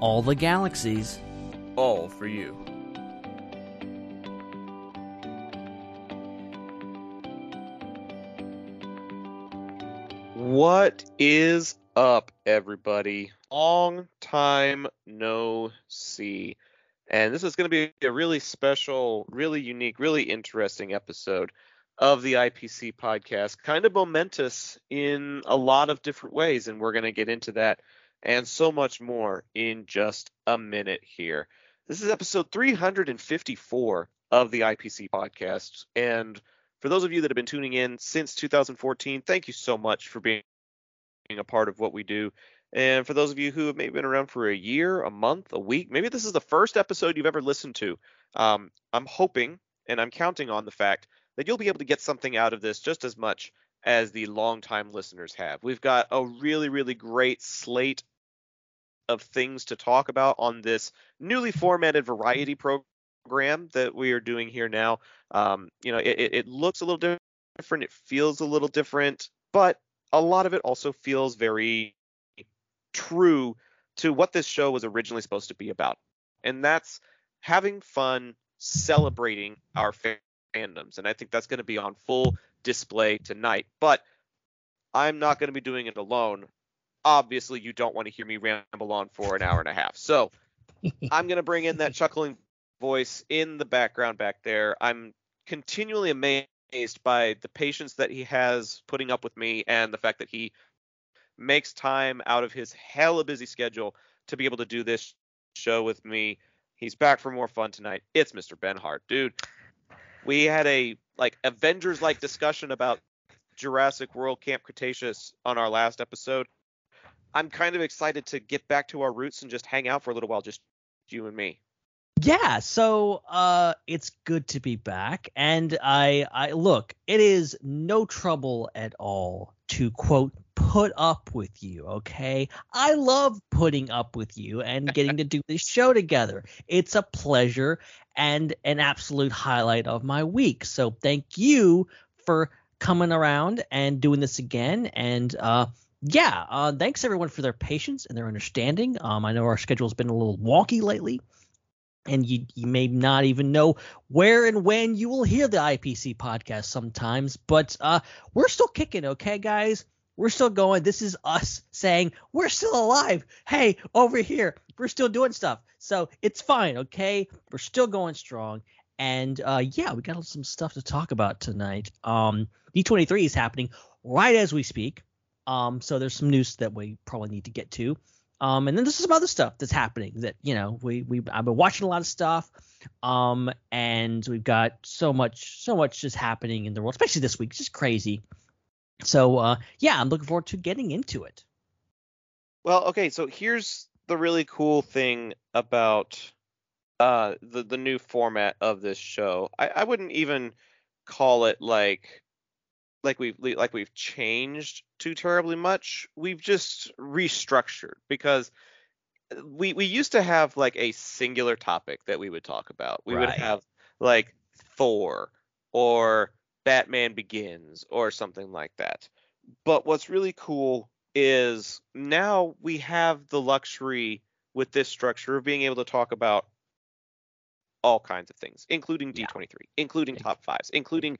All the galaxies. All for you. What is up, everybody? Long time no see. And this is going to be a really special, really unique, really interesting episode of the IPC podcast. Kind of momentous in a lot of different ways. And we're going to get into that and so much more in just a minute here. This is episode 354 of the IPC podcast. And for those of you that have been tuning in since 2014, thank you so much for being a part of what we do. And for those of you who have maybe been around for a year, a month, a week, maybe this is the first episode you've ever listened to. Um, I'm hoping and I'm counting on the fact that you'll be able to get something out of this just as much as the longtime listeners have. We've got a really, really great slate of things to talk about on this newly formatted variety program that we are doing here now. Um, you know, it, it looks a little different, it feels a little different, but a lot of it also feels very true to what this show was originally supposed to be about. And that's having fun celebrating our fandoms. And I think that's going to be on full display tonight. But I'm not going to be doing it alone. Obviously, you don't want to hear me ramble on for an hour and a half. So I'm going to bring in that chuckling voice in the background back there. I'm continually amazed by the patience that he has putting up with me and the fact that he makes time out of his hella busy schedule to be able to do this show with me. He's back for more fun tonight. It's Mr. Ben Hart, dude. We had a like Avengers like discussion about Jurassic World Camp Cretaceous on our last episode. I'm kind of excited to get back to our roots and just hang out for a little while, just you and me. Yeah so uh it's good to be back and i i look it is no trouble at all to quote put up with you okay? I love putting up with you and getting to do this show together. It's a pleasure and an absolute highlight of my week. So thank you for coming around and doing this again and uh yeah, uh, thanks everyone for their patience and their understanding. Um, I know our schedule's been a little wonky lately, and you, you may not even know where and when you will hear the IPC podcast sometimes, but uh, we're still kicking, okay, guys? We're still going. This is us saying we're still alive. Hey, over here, we're still doing stuff. So it's fine, okay? We're still going strong. And uh, yeah, we got some stuff to talk about tonight. Um, D23 is happening right as we speak. Um, so there's some news that we probably need to get to. Um, and then there's some other stuff that's happening that you know we we I've been watching a lot of stuff, um, and we've got so much so much just happening in the world, especially this week, it's just crazy. So uh, yeah, I'm looking forward to getting into it. Well, okay, so here's the really cool thing about uh, the the new format of this show. I, I wouldn't even call it like like we've like we've changed too terribly much. We've just restructured because uh, we we used to have like a singular topic that we would talk about. We right. would have like Thor or Batman Begins or something like that. But what's really cool is now we have the luxury with this structure of being able to talk about all kinds of things, including D23, yeah. including top fives, including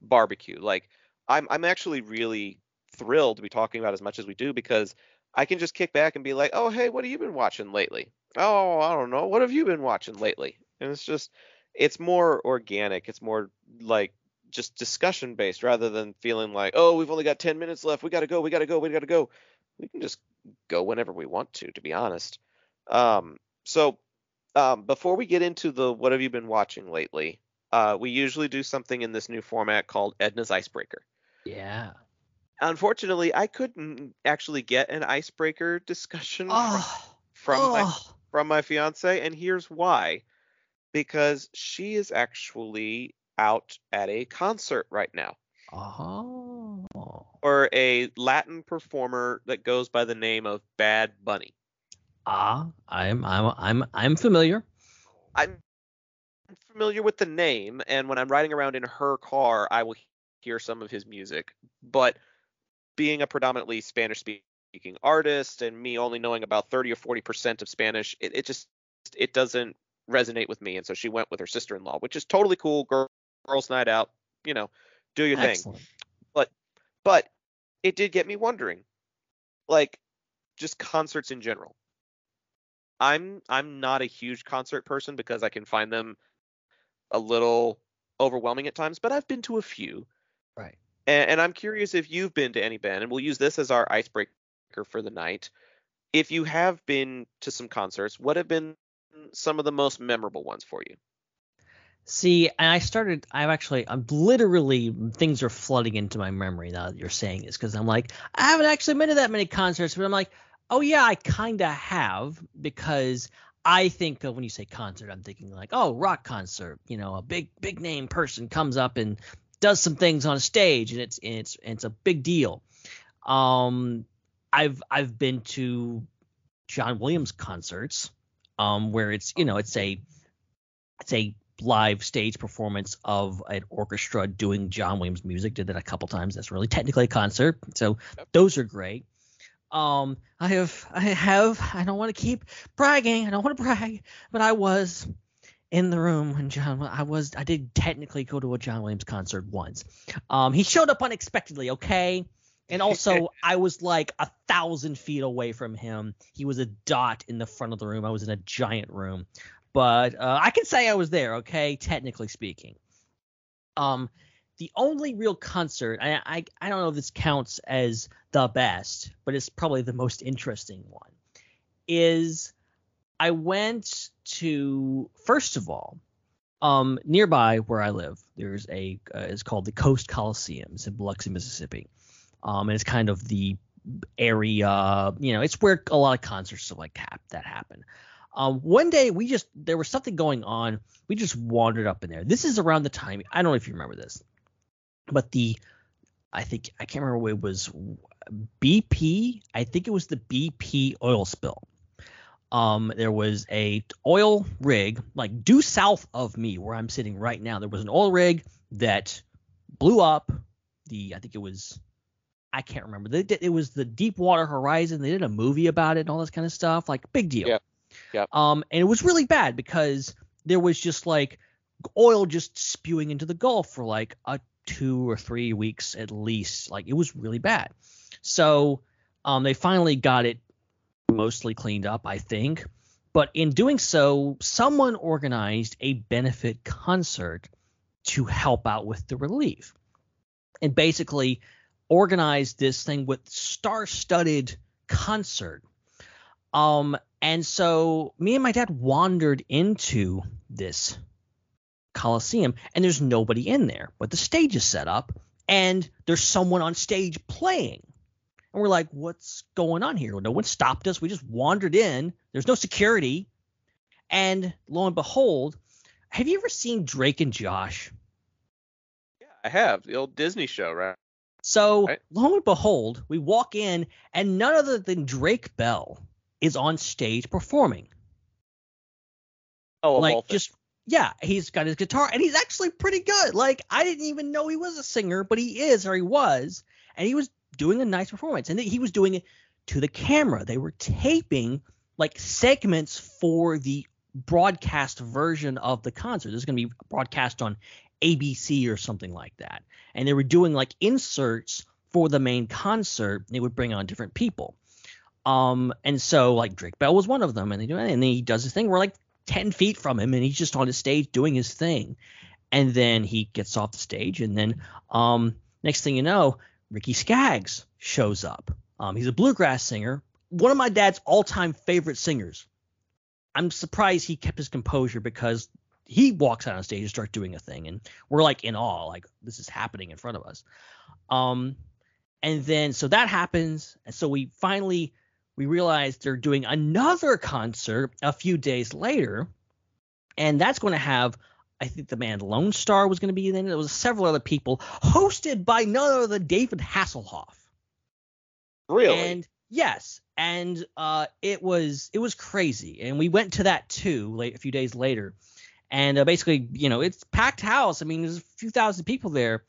barbecue. Like I'm I'm actually really thrilled to be talking about as much as we do because I can just kick back and be like, "Oh, hey, what have you been watching lately?" "Oh, I don't know. What have you been watching lately?" And it's just it's more organic. It's more like just discussion based rather than feeling like, "Oh, we've only got 10 minutes left. We got to go. We got to go. We got to go." We can just go whenever we want to, to be honest. Um, so um, before we get into the what have you been watching lately, uh, we usually do something in this new format called Edna's Icebreaker. Yeah. Unfortunately, I couldn't actually get an icebreaker discussion oh. from my Oh, from my fiance, and here's why. Because she is actually out at a concert right now oh. for a Latin performer that goes by the name of Bad Bunny. Ah, I'm I'm I'm I'm familiar. I'm familiar with the name, and when I'm riding around in her car, I will hear some of his music. But being a predominantly Spanish speaking artist and me only knowing about 30 or 40 percent of Spanish, it, it just it doesn't resonate with me. And so she went with her sister in law, which is totally cool. Girl, girls' night out, you know, do your thing. But But it did get me wondering, like, just concerts in general. I'm I'm not a huge concert person because I can find them a little overwhelming at times, but I've been to a few. Right. And, and I'm curious if you've been to any band, and we'll use this as our icebreaker for the night. If you have been to some concerts, what have been some of the most memorable ones for you? See, and I started. I've actually. I'm literally things are flooding into my memory now that you're saying this because I'm like, I haven't actually been to that many concerts, but I'm like, oh yeah, I kind of have because I think of when you say concert, I'm thinking like, oh, rock concert. You know, a big big name person comes up and does some things on a stage, and it's and it's and it's a big deal. Um, I've I've been to John Williams concerts, um, where it's you know it's a it's a live stage performance of an orchestra doing John Williams music. Did that a couple times. That's really technically a concert. So Yep. those are great. Um, I have, I have, I don't want to keep bragging. I don't want to brag, but I was in the room when John, I was, I did technically go to a John Williams concert once. Um, he showed up unexpectedly. Okay. And also, I was like a thousand feet away from him. He was a dot in the front of the room. I was in a giant room but uh, I can say I was there. Okay, technically speaking. Um, the only real concert, I, I I don't know if this counts as the best, but it's probably the most interesting one. Is I went to first of all, um, nearby where I live, there's a uh, it's called the Coast Coliseum. It's in Biloxi, Mississippi. Um, and it's kind of the area, you know, it's where a lot of concerts stuff like hap- that happen. Um, one day we just there was something going on. We just wandered up in there. This is around the time I don't know if you remember this, but the I think I can't remember what it was BP. I think it was the BP oil spill. Um, there was a oil rig like due south of me where I'm sitting right now. There was an oil rig that blew up. The I think it was I can't remember. They did, it was the Deepwater Horizon. They did a movie about it and all this kind of stuff. Like big deal. Yeah. Yep. Um, and it was really bad because there was just like oil just spewing into the Gulf for like a two or three weeks at least. Like it was really bad. So um, they finally got it mostly cleaned up, I think. But in doing so, someone organized a benefit concert to help out with the relief. And basically organized this thing with star-studded concert. Um, and so me and my dad wandered into this Coliseum, and there's nobody in there, but the stage is set up, and there's someone on stage playing. And we're like, what's going on here? No one stopped us. We just wandered in. There's no security. And lo and behold, have you ever seen Drake and Josh? Yeah, I have the old Disney show, right? So Right. lo and behold, we walk in, and none other than Drake Bell is on stage performing. Oh, like just yeah, he's got his guitar and he's actually pretty good. Like I didn't even know he was a singer, but he is or he was, and he was doing a nice performance. And he was doing it to the camera. They were taping like segments for the broadcast version of the concert. This is going to be broadcast on ABC or something like that. And they were doing like inserts for the main concert. They would bring on different people. Um, and so like Drake Bell was one of them, and they do and then he does his thing. We're like 10 feet from him and he's just on the stage doing his thing. And then he gets off the stage and then um next thing you know, Ricky Skaggs shows up. Um he's a bluegrass singer, one of my dad's all-time favorite singers. I'm surprised he kept his composure because he walks out on stage and starts doing a thing and we're like in awe like this is happening in front of us. Um and then so that happens and so we finally we realized they're doing another concert a few days later, and that's going to have. I think the band Lonestar was going to be in it. There was several other people, hosted by none other than David Hasselhoff. Really? And yes, and uh, it was it was crazy, and we went to that too late a few days later, and uh, basically, you know, it's packed house. I mean, there's a few thousand people there,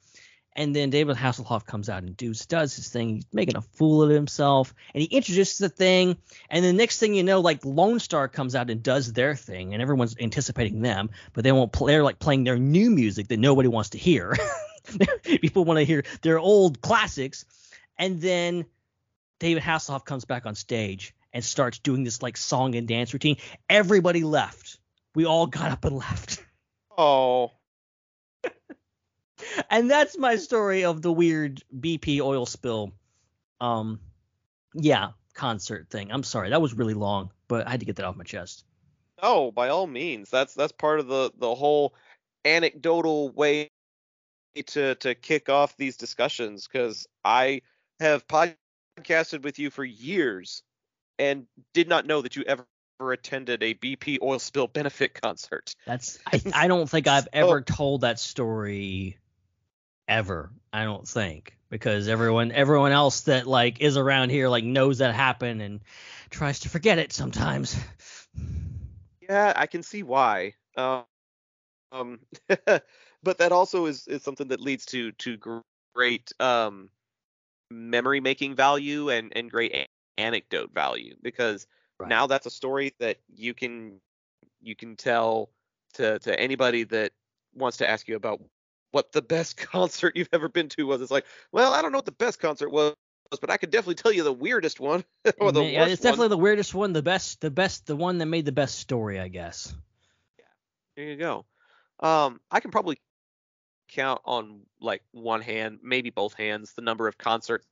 and then David Hasselhoff comes out and does does his thing. He's making a fool of himself, and he introduces the thing, and the next thing you know, like Lonestar comes out and does their thing, and everyone's anticipating them, but they won't play. They're like playing their new music that nobody wants to hear. People want to hear their old classics, and then David Hasselhoff comes back on stage and starts doing this like song and dance routine. Everybody left. We all got up and left. oh, and that's my story of the weird BP oil spill. Um, yeah, concert thing. I'm sorry, that was really long, but I had to get that off my chest. Oh, by all means. That's that's part of the the whole anecdotal way to to kick off these discussions because I have podcasted with you for years and did not know that you ever attended a BP oil spill benefit concert. That's I, I don't think I've ever told that story ever. I don't think because everyone everyone else that like is around here like knows that happened and tries to forget it sometimes. Yeah, I can see why. Um, um, but that also is, is something that leads to to great um, memory making value and and great a- anecdote value because Right. now that's a story that you can you can tell to to anybody that wants to ask you about what the best concert you've ever been to was. It's like, well, I don't know what the best concert was, but I could definitely tell you the weirdest one or the yeah, worst it's one. definitely the weirdest one, the best the best the one that made the best story, I guess. Yeah, there you go. Um, I can probably count on like one hand, maybe both hands, the number of concerts,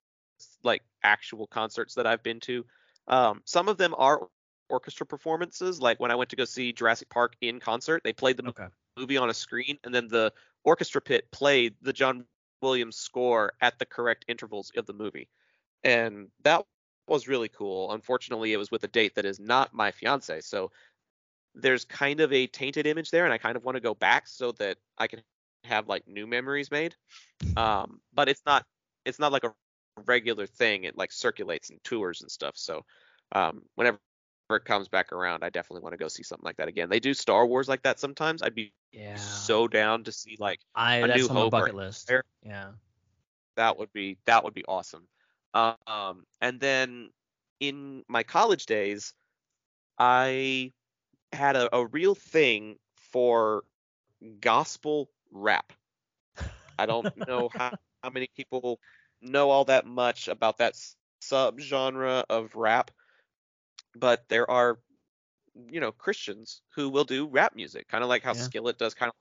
like actual concerts that I've been to. Um, some of them are orchestra performances, like when I went to go see Jurassic Park in concert, they played the Okay. Movie on a screen, and then the orchestra pit played the John Williams score at the correct intervals of the movie, and that was really cool. Unfortunately, it was with a date that is not my fiance, so there's kind of a tainted image there, and I kind of want to go back so that I can have like new memories made. Um, but it's not it's not like a regular thing. It like circulates and tours and stuff. So um, whenever it comes back around, I definitely want to go see something like that again. They do Star Wars like that sometimes. I'd be Yeah. so down to see like I A New Hope bucket list. Yeah. that would be that would be awesome. Um, and then in my college days, I had a, a real thing for gospel rap. I don't know how, how many people know all that much about that subgenre of rap, but there are, you know, Christians who will do rap music, kind of like how Yeah. Skillet does kind of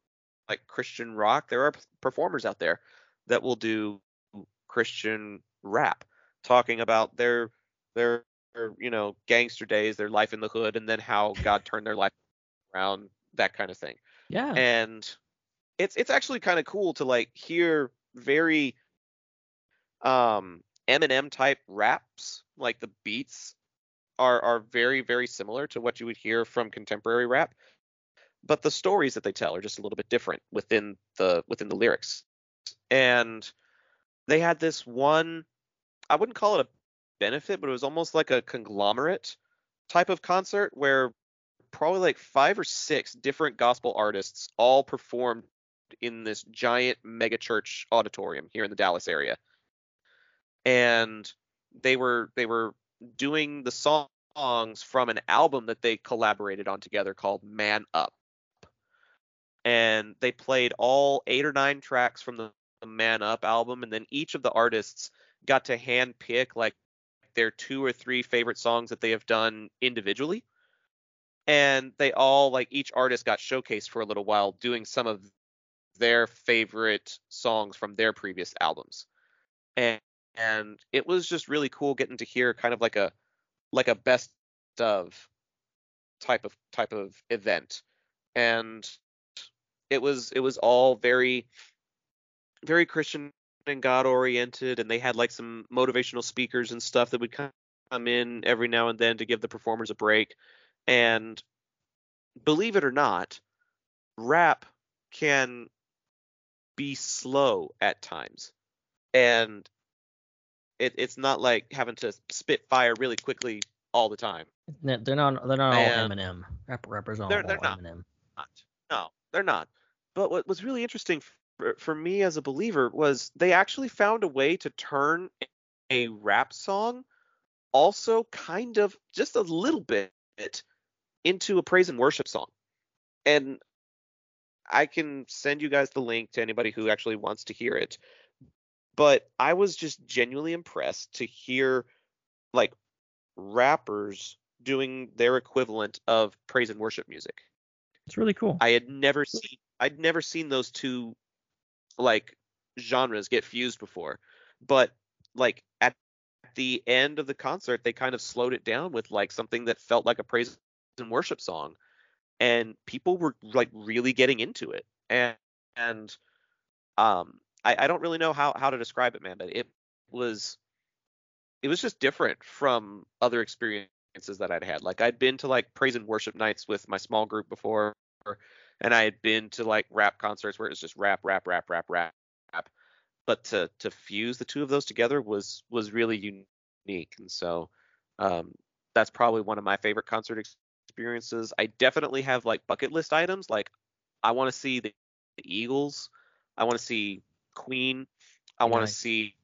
like Christian rock. There are performers out there that will do Christian rap, talking about their their you know gangster days, their life in the hood, and then how God turned their life around, that kind of thing Yeah. and it's it's actually kind of cool to like hear very um Eminem type raps like the beats are are very very similar to what you would hear from contemporary rap but the stories that they tell are just a little bit different within the within the lyrics and they had this one I wouldn't call it a benefit but it was almost like a conglomerate type of concert where probably like five or six different gospel artists all performed in this giant mega church auditorium here in the Dallas area. And they were they were doing the songs from an album that they collaborated on together called Man Up. And they played all eight or nine tracks from the Man Up album and then each of the artists got to hand pick like their two or three favorite songs that they have done individually and they all like each artist got showcased for a little while doing some of their favorite songs from their previous albums and and it was just really cool getting to hear kind of like a like a best of type of type of event and it was it was all very very christian and god oriented and they had like some motivational speakers and stuff that would come in every now and then to give the performers a break. And believe it or not, rap can be slow at times. And it, it's not like having to spit fire really quickly all the time. They're not. They're not all And- Eminem. Rap rappers They're- they're not. Eminem. not. No, they're not. But what was really interesting for, for me as a believer was they actually found a way to turn a rap song also kind of just a little bit into a praise and worship song. And I can send you guys the link to anybody who actually wants to hear it. But I was just genuinely impressed to hear like rappers doing their equivalent of praise and worship music. It's really cool. I had never seen I'd never seen those two like genres get fused before. But like at the end of the concert they kind of slowed it down with like something that felt like a praise and worship song and people were like really getting into it. And and um I, I don't really know how how to describe it man, but it was it was just different from other experiences that I'd had. Like I'd been to like praise and worship nights with my small group before, and I had been to like rap concerts where it was just rap, rap, rap, rap, rap. But to to fuse the two of those together was was really unique, and so um, that's probably one of my favorite concert ex- experiences. I definitely have like bucket list items. Like I want to see the, the Eagles. I want to see Queen. I want to see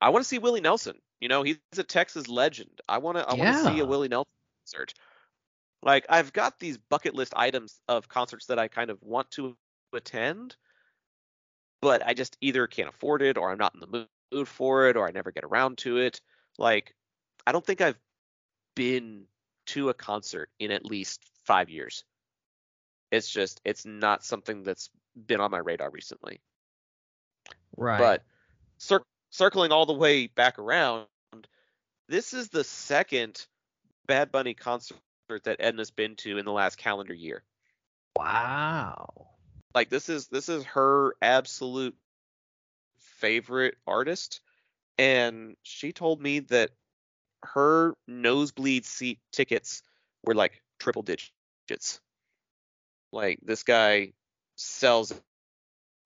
I want to see Willie Nelson. You know, he's a Texas legend. I want to I want to see a Willie Nelson concert. Like I've got these bucket list items of concerts that I kind of want to attend, but I just either can't afford it or I'm not in the mood for it or I never get around to it. Like I don't think I've been to a concert in at least 5 years. It's just it's not something that's been on my radar recently. right. But cir- circling all the way back around, this is the second Bad Bunny concert that Edna's been to in the last calendar year. wow. Like this is this is her absolute favorite artist, and she told me that her nosebleed seat tickets were like triple digits. Like this guy sells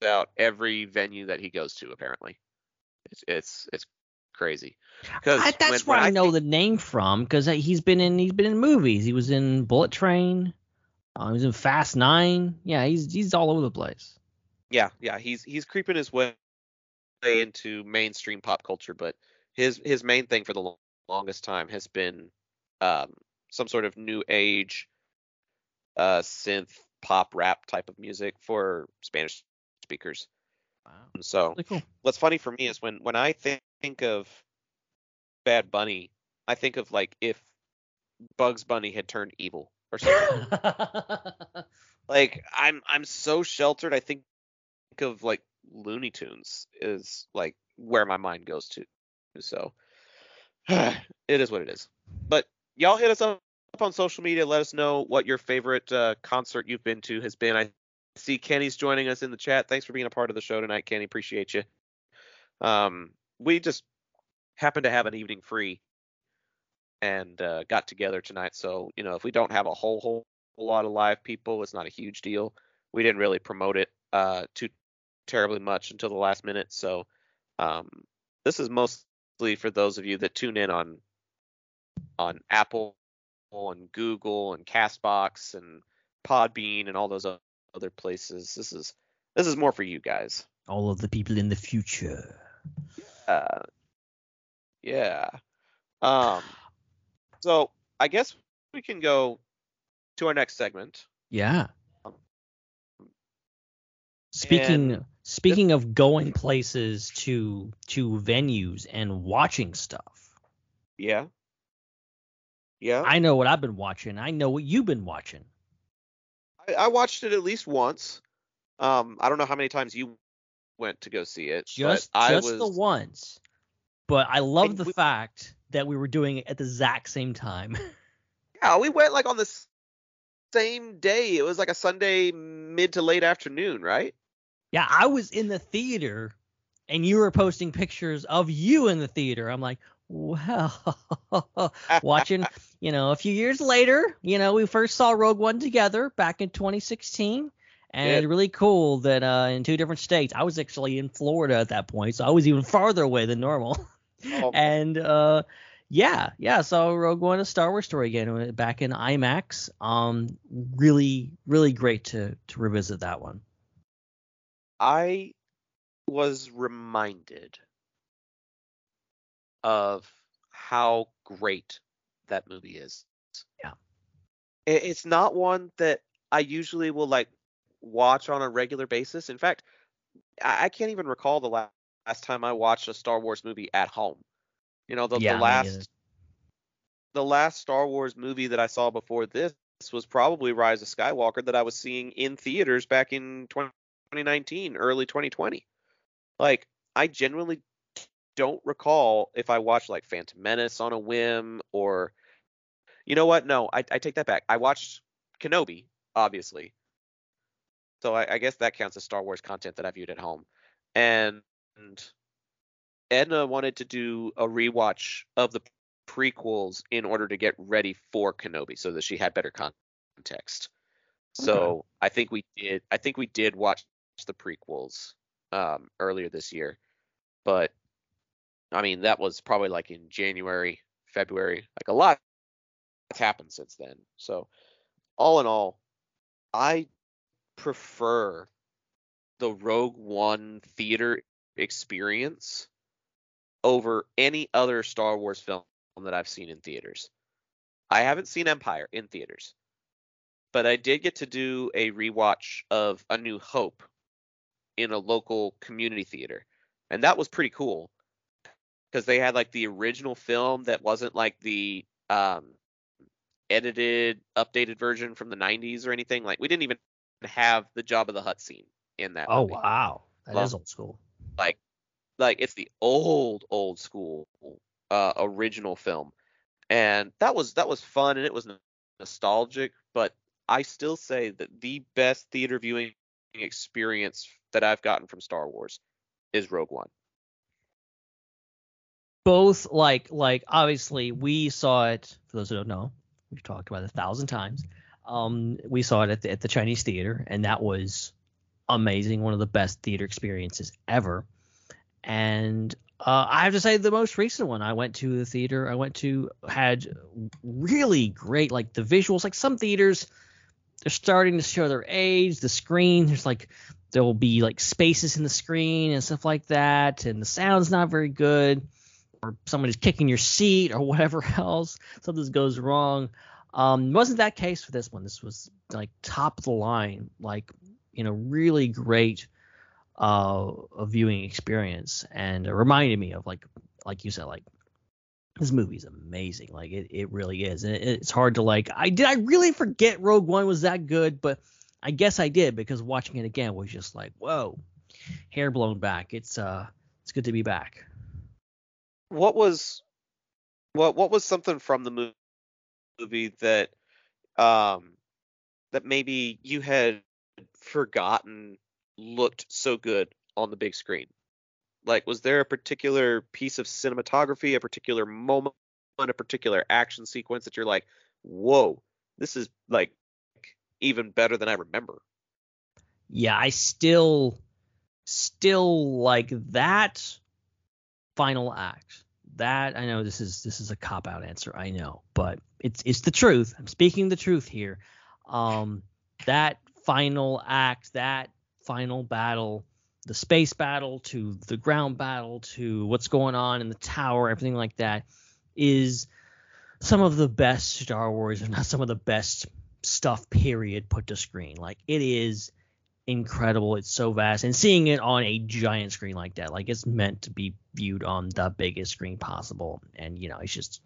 out every venue that he goes to apparently. It's it's it's crazy. I, that's where I, know the name from because he's been in he's been in movies. He was in Bullet Train. Uh, he was in Fast Nine. Yeah, he's he's all over the place. Yeah, yeah, he's he's creeping his way into mainstream pop culture, but his his main thing for the lo- longest time has been um, some sort of new age uh, synth pop rap type of music for Spanish speakers. Wow. So Really cool. what's funny for me is when when I think, think of Bad Bunny, I think of like if Bugs Bunny had turned evil or something. like I'm I'm so sheltered. I think of like Looney Tunes is like where my mind goes to. So it is what it is. But y'all hit us up on social media. Let us know what your favorite uh, concert you've been to has been. I see Kenny's joining us in the chat. Thanks for being a part of the show tonight, Kenny. Appreciate you. Um, we just happened to have an evening free and uh, got together tonight. So you know, if we don't have a whole whole, whole lot of live people, it's not a huge deal. We didn't really promote it uh, too terribly much until the last minute. So um, this is mostly for those of you that tune in on on Apple and Google and Castbox and Podbean and all those other places. This is this is more for you guys. all of the people in the future. Uh, yeah. Um. So I guess we can go to our next segment. Yeah. Speaking And speaking of going places to to venues and watching stuff. Yeah. Yeah. I know what I've been watching. I know what you've been watching. I, I watched it at least once. Um, I don't know how many times you went to go see it. Just but I just was, the once. But I love the we- fact that we were doing it at the exact same time. Yeah, we went like on the same day. It was like a Sunday mid to late afternoon, right? yeah, I was in the theater and you were posting pictures of you in the theater. I'm like, Well, watching, you know, a few years later, you know, we first saw Rogue One together back in 2016. And Yeah. really cool that uh, in two different states. I was actually in Florida at that point, so I was even farther away than normal. Oh, and uh, yeah, yeah, saw Rogue One, a Star Wars story again uh, back in IMAX. Um, really, really great to to revisit that one. I was reminded of how great that movie is. Yeah. It's not one that I usually will like watch on a regular basis. In fact, I can't even recall the la- last time I watched a Star Wars movie at home. You know, the, Yeah, the last the last Star Wars movie that I saw before this was probably Rise of Skywalker that I was seeing in theaters back in 20, 2019, early 2020. Like, I genuinely don't recall if I watched like Phantom Menace on a whim or, you know what? No, I, I take that back. I watched Kenobi, obviously. So I, I guess that counts as Star Wars content that I viewed at home. And Edna wanted to do a rewatch of the prequels in order to get ready for Kenobi so that she had better context. So I think we did I think we did watch the prequels um earlier this year. But I mean that was probably like in January, February. Like a lot has happened since then. So all in all, I prefer the Rogue One theater experience over any other Star Wars film that I've seen in theaters. I haven't seen Empire in theaters, but I did get to do a rewatch of A New Hope in a local community theater, and that was pretty cool because they had like the original film that wasn't like the um, edited, updated version from the 90s or anything. Like we didn't even have the Jabba the Hutt scene in that. Oh movie wow, that is Well, old school. like like it's the old old school uh original film and that was that was fun and it was nostalgic but i still say that the best theater viewing experience that i've gotten from star wars is rogue one both like like obviously we saw it for those who don't know we've talked about it a thousand times um we saw it at the, at the chinese theater and that was amazing one of the best theater experiences ever. And uh, i have to say the most recent one i went to the theater i went to had really great like the visuals like some theaters they're starting to show their age the screen there's like there will be like spaces in the screen and stuff like that and the sound's not very good or somebody's kicking your seat or whatever else, something goes wrong. Um, wasn't that case for this one. This was like top of the line, like you know, really great uh a viewing experience, and it reminded me of like like you said, like this movie's amazing. Like it, it really is, and it, it's hard to like. I did I really forget Rogue One was that good, but I guess I did because watching it again was just like whoa, hair blown back. It's uh it's good to be back. What was what what was something from the mo- movie that um that maybe you had forgotten looked so good on the big screen? Like was there a particular piece of cinematography a particular moment a particular action sequence that you're like whoa this is like even better than i remember yeah, I still still like that final act. That I know this is this is a cop out answer, I know, but it's it's the truth. I'm speaking the truth here. Um that final act, that final battle, the space battle to the ground battle to what's going on in the tower, everything like that is some of the best Star Wars, if not some of the best stuff period put to screen. Like it is incredible. It's so vast, and seeing it on a giant screen like that, like it's meant to be viewed on the biggest screen possible. And you know, it's just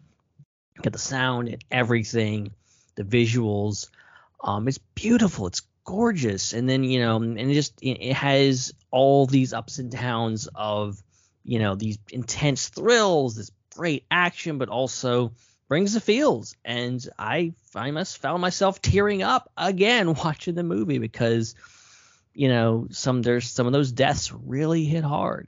got the sound and everything, the visuals. Um, it's beautiful. It's gorgeous, and then you know, and it just it, has all these ups and downs of you know these intense thrills, this great action, but also brings the feels. And I I must found myself tearing up again watching the movie because you know some there's some of those deaths really hit hard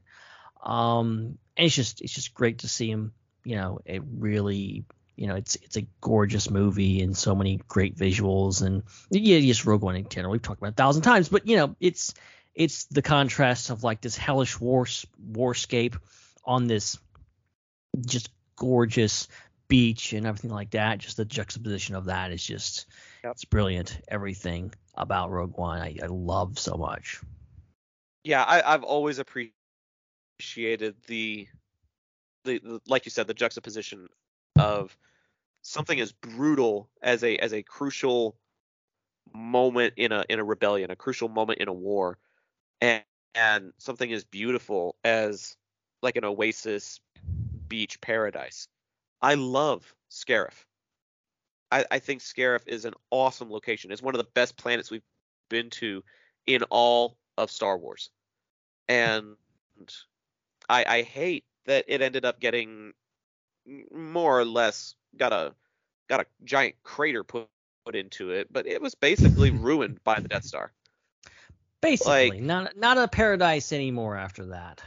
um and it's just it's just great to see him you know, it really, you know, it's it's a gorgeous movie and so many great visuals and yeah, just Rogue One in general. We've talked about a thousand times, but you know, it's it's the contrast of like this hellish war warscape on this just gorgeous beach and everything like that. Just the juxtaposition of that is just Yep. it's brilliant. Everything about Rogue One I, I love so much. yeah, I, I've always appreciated the, the the like you said the juxtaposition of something as brutal as a as a crucial moment in a in a rebellion, a crucial moment in a war, and and something as beautiful as like an oasis beach paradise. I love Scarif. I, I think Scarif is an awesome location. It's one of the best planets we've been to in all of Star Wars. And I I hate that it ended up getting more or less got a got a giant crater put put into it, but it was basically ruined by the Death Star. Basically, Like- not not a paradise anymore after that.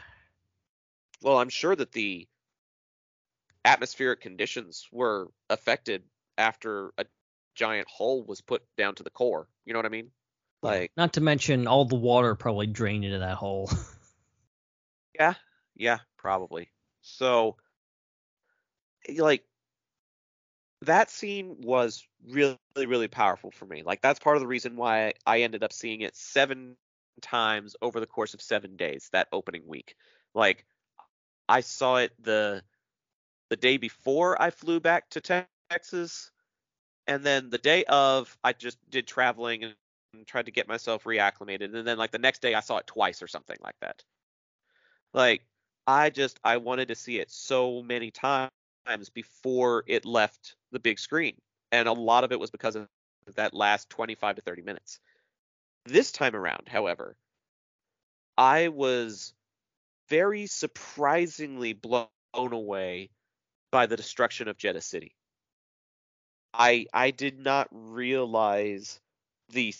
Well, I'm sure that the atmospheric conditions were affected after a giant hole was put down to the core. You know what I mean? Like, Not to mention all the water probably drained into that hole. yeah, yeah, probably. So, eh, like, that scene was really, really powerful for me. Like, that's part of the reason why I ended up seeing it seven times over the course of seven days that opening week. Like, I saw it the the day before I flew back to Texas, and then the day of I just did traveling and, and tried to get myself reacclimated, and then like the next day I saw it twice or something like that. Like I just I wanted to see it so many times before it left the big screen, and a lot of it was because of that last 25 to 30 minutes. This time around, however, I was very surprisingly blown away by the destruction of Jedha City. I I did not realize the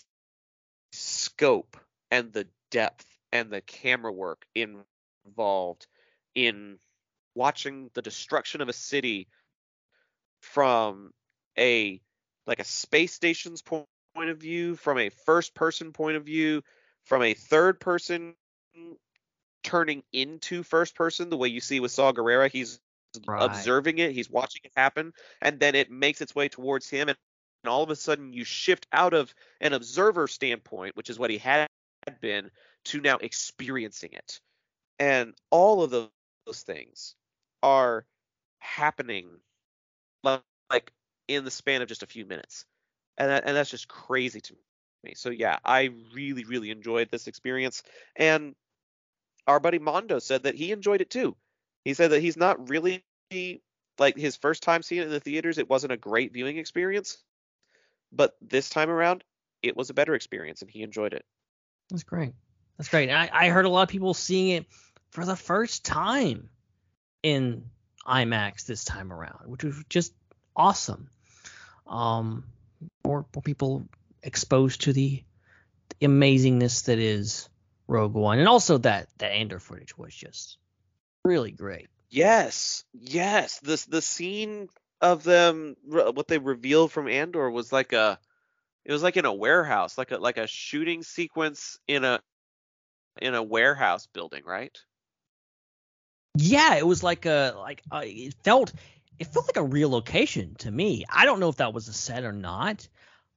scope and the depth and the camera work involved in watching the destruction of a city from a like a space station's point of view, from a first person point of view, from a third person turning into first person, the way you see with Saw Gerrera, he's Right. observing it, he's watching it happen, and then it makes its way towards him, and, and all of a sudden you shift out of an observer standpoint, which is what he had been, to now experiencing it. And all of those, those things are happening like, like in the span of just a few minutes. And that, and that's just crazy to me. So yeah, I really really enjoyed this experience and our buddy Mondo said that he enjoyed it too. He said that he's not really like his first time seeing it in the theaters, it wasn't a great viewing experience, but this time around, it was a better experience and he enjoyed it. That's great. That's great. I, I heard a lot of people seeing it for the first time in IMAX this time around, which was just awesome. Um, more, more people exposed to the, the amazingness that is Rogue One, and also that that Andor footage was just really great. Yes, yes. This the scene of them what they revealed from Andor was like a it was like in a warehouse, like a like a shooting sequence in a in a warehouse building, right? Yeah, it was like a like uh, it felt it felt like a real location to me. I don't know if that was a set or not.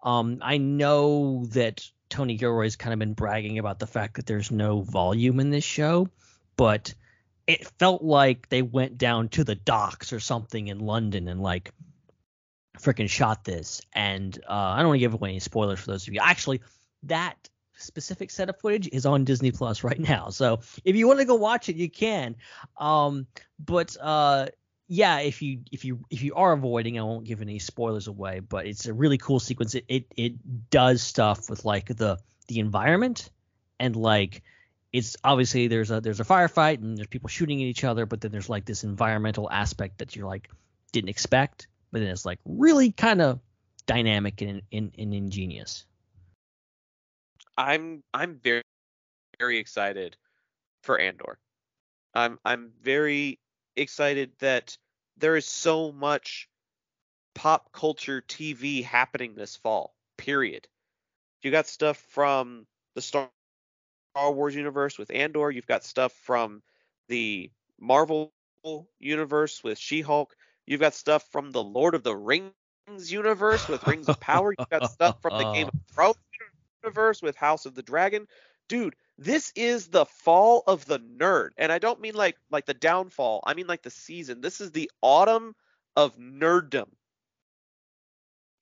Um, I know that Tony Gilroy's kind of been bragging about the fact that there's no volume in this show, but it felt like they went down to the docks or something in London and like freaking shot this. And uh, I don't want to give away any spoilers for those of you. Actually, that specific set of footage is on Disney Plus right now. So if you want to go watch it, you can. Um, but uh, yeah, if you if you if you are avoiding, I won't give any spoilers away. But it's a really cool sequence. It it, it does stuff with like the the environment and like it's obviously there's a there's a firefight and there's people shooting at each other, but then there's like this environmental aspect that you're like didn't expect, but then it's like really kind of dynamic and, and, and ingenious. I'm I'm very very excited for Andor. I'm I'm very excited that there is so much pop culture TV happening this fall. Period. You got stuff from the Star Wars universe with Andor. You've got stuff from the Marvel universe with She-Hulk. You've got stuff from the Lord of the Rings universe with Rings of Power. You've got stuff from the Game of Thrones universe with House of the Dragon. Dude, this is the fall of the nerd. And I don't mean like like the downfall. I mean like the season. This is the autumn of nerddom.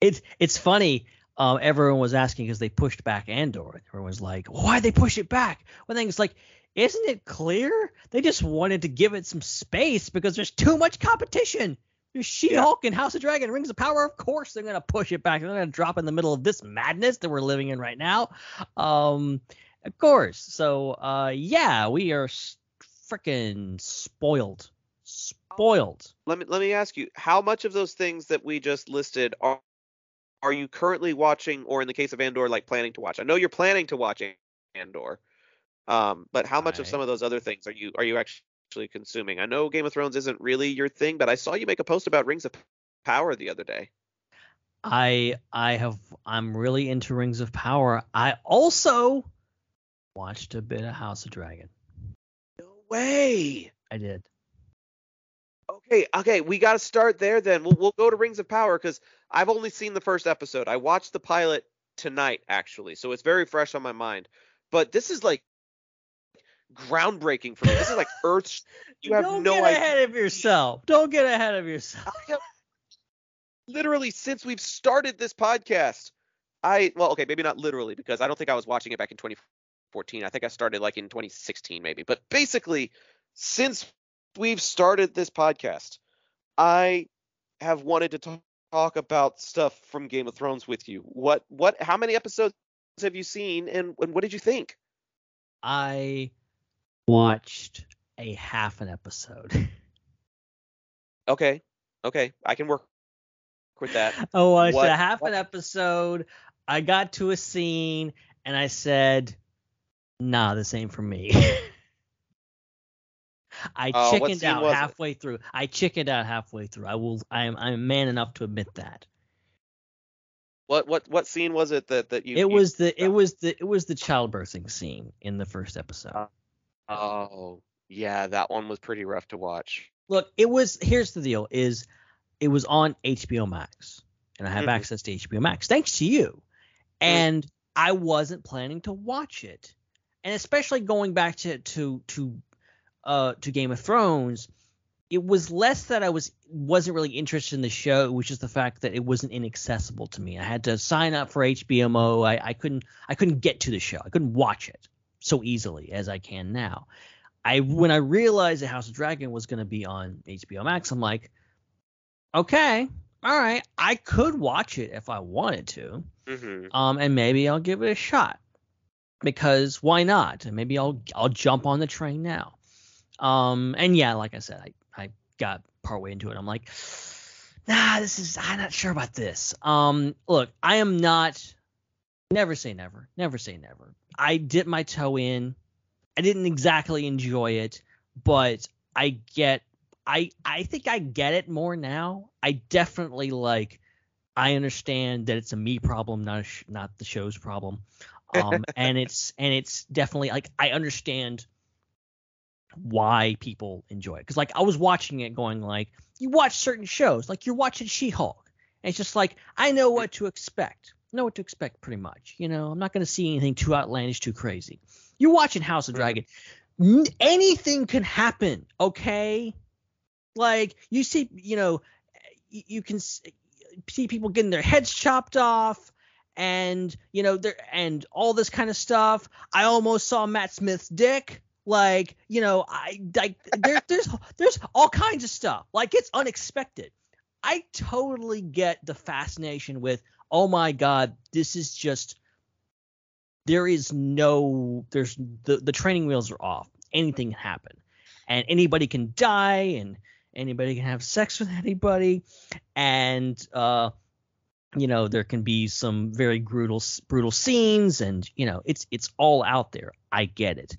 It's it's funny. Um, everyone was asking because they pushed back Andor. Everyone was like, "Why'd they push it back?" One thing is like, isn't it clear they just wanted to give it some space because there's too much competition? There's She-Hulk and House of Dragon, Rings of Power. Of course, they're gonna push it back. They're gonna drop in the middle of this madness that we're living in right now. Um, of course. So, uh, yeah, we are freaking spoiled, spoiled. Let me let me ask you, how much of those things that we just listed are are you currently watching, or in the case of Andor, like planning to watch? I know you're planning to watch Andor, um, but how much of some of those other things are you are you actually consuming? I know Game of Thrones isn't really your thing, but I saw you make a post about Rings of Power the other day. I I have I'm really into Rings of Power. I also watched a bit of House of Dragon. No way. I did. Okay, okay, we got to start there then. We'll we'll go to Rings of Power because I've only seen the first episode. I watched the pilot tonight actually, so it's very fresh on my mind. But this is like groundbreaking for me. This is like Earth. You have Don't no get idea. ahead of yourself. Don't get ahead of yourself. Have literally since we've started this podcast. I well, okay, maybe not literally because I don't think I was watching it back in 2014. I think I started like in 2016 maybe. But basically, since we've started this podcast, I have wanted to talk, talk about stuff from Game of Thrones with you. What what how many episodes have you seen and, and what did you think? I watched a half an episode. Okay. Okay, I can work with that. I watched What- a half what- an episode. I got to a scene and I said, "Nah, this ain't for me." I Oh, chickened out was it? halfway through. I chickened out halfway through. I will. I am. I'm man enough to admit that. What what what scene was it that that you It you- was the. It was the. It was the childbirthing scene in the first episode. Oh, yeah, that one was pretty rough to watch. Look, it was. Here's the deal: is it was on HBO Max, and I have Mhm. access to HBO Max thanks to you. And I wasn't planning to watch it, and especially going back to to to uh to Game of Thrones, it was less that I was wasn't really interested in the show. It was just the fact that it wasn't inaccessible to me. I had to sign up for HBMO. I, I couldn't I couldn't get to the show. I couldn't watch it so easily as I can now. I when I realized that House of Dragon was going to be on HBO Max, I'm like, okay, all right, I could watch it if I wanted to, Mm-hmm. um, and maybe I'll give it a shot because why not? And maybe I'll I'll jump on the train now. Um, and yeah, like I said, I I got partway into it. I'm like, nah, this is I'm not sure about this. Um, look, I am not. Never say never. Never say never. I dipped my toe in. I didn't exactly enjoy it, but I get I I think I get it more now. I definitely like I understand that it's a me problem, not a sh- not the show's problem. Um and it's and it's definitely like I understand why people enjoy it. Cuz like I was watching it going like you watch certain shows, like you're watching She-Hulk. And it's just like I know what to expect. know what to expect pretty much. You know, I'm not going to see anything too outlandish, too crazy. You're watching House of mm. Dragon. N- anything can happen, okay? Like you see, you know, you can s- see people getting their heads chopped off and you know there and all this kind of stuff. I almost saw Matt Smith's dick. Like, you know, I like there, there's there's all kinds of stuff. Like it's unexpected. I totally get the fascination with, oh my god, this is just there is no there's the the training wheels are off. Anything can happen. And anybody can die and anybody can have sex with anybody and uh you know there can be some very brutal brutal scenes and you know it's it's all out there. I get it.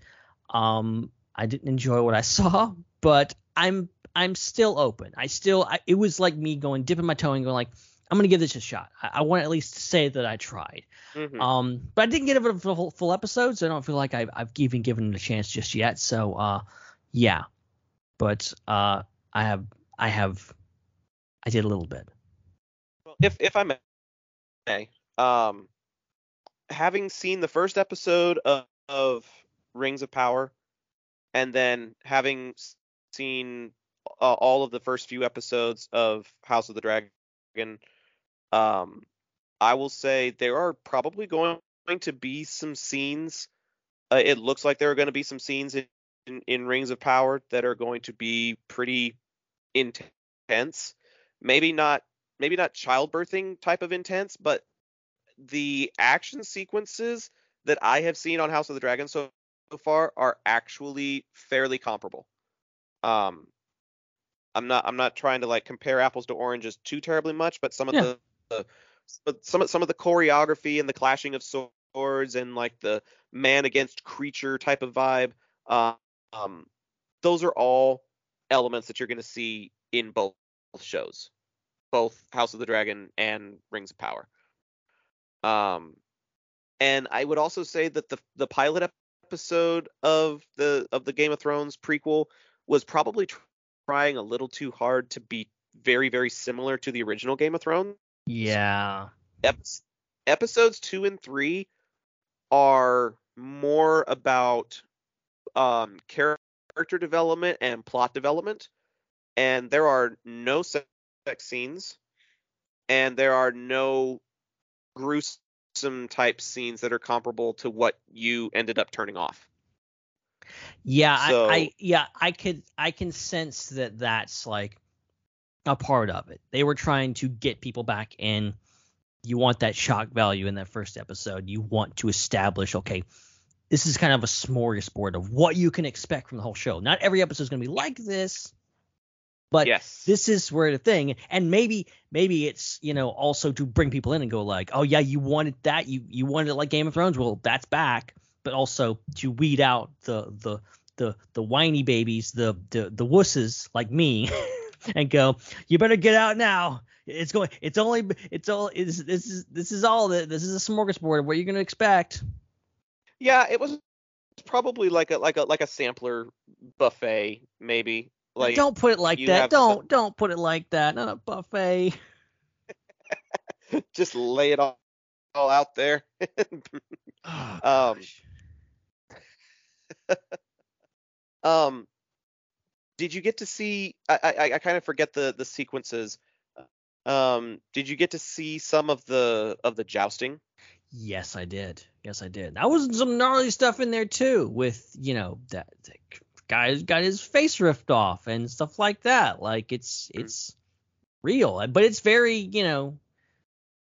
Um I didn't enjoy what I saw, but I'm I'm still open. I still I, it was like me going dipping my toe and going like I'm gonna give this a shot. I, I want to at least say that I tried. Mhm. Um, but I didn't get it a full, full episode, so I don't feel like I've, I've even given it a chance just yet. So, uh, yeah, but uh, I have, I have, I did a little bit. Well, if if I may, um, having seen the first episode of, of Rings of Power, and then having seen uh, all of the first few episodes of House of the Dragon, um, I will say there are probably going to be some scenes. Uh, it looks like there are going to be some scenes in, in in Rings of Power that are going to be pretty intense. Maybe not maybe not childbirthing type of intense, but the action sequences that I have seen on House of the Dragon so, so far are actually fairly comparable. Um, I'm not I'm not trying to like compare apples to oranges too terribly much, but some of Yeah. the, the but some of some of the choreography and the clashing of swords and like the man against creature type of vibe, uh, um, those are all elements that you're going to see in both shows, both House of the Dragon and Rings of Power. Um, and I would also say that the the pilot episode of the of the Game of Thrones prequel was probably tr- trying a little too hard to be very very similar to the original Game of Thrones. Yeah. Ep- episodes two and three are more about um, character development and plot development, and there are no sex scenes, and there are no gruesome type scenes that are comparable to what you ended up turning off. Yeah, So- I, I yeah, I could I can sense that that's like a part of it. They were trying to get people back in. You want that shock value in that first episode. You want to establish, okay, this is kind of a smorgasbord of what you can expect from the whole show. Not every episode is going to be like this, but yes. this is where the thing and maybe maybe it's you know also to bring people in and go like oh yeah you wanted that you you wanted it like game of thrones well that's back but also to weed out the the the the whiny babies the the the wusses like me and go you better get out now it's going it's only it's all it's, this is this is all that this is a smorgasbord of what you're going to expect Yeah, it was probably like a like a like a sampler buffet, maybe. Like don't put it like that don't some- don't put it like that not a buffet just lay it all, all out there. oh, Um, um, did you get to see? I I, I kind of forget the the sequences. Um, did you get to see some of the of the jousting? Yes, I did. Yes, I did. That was some gnarly stuff in there too, with you know that, that guy's got his face ripped off and stuff like that. Like it's Mhm. it's real, but it's very you know,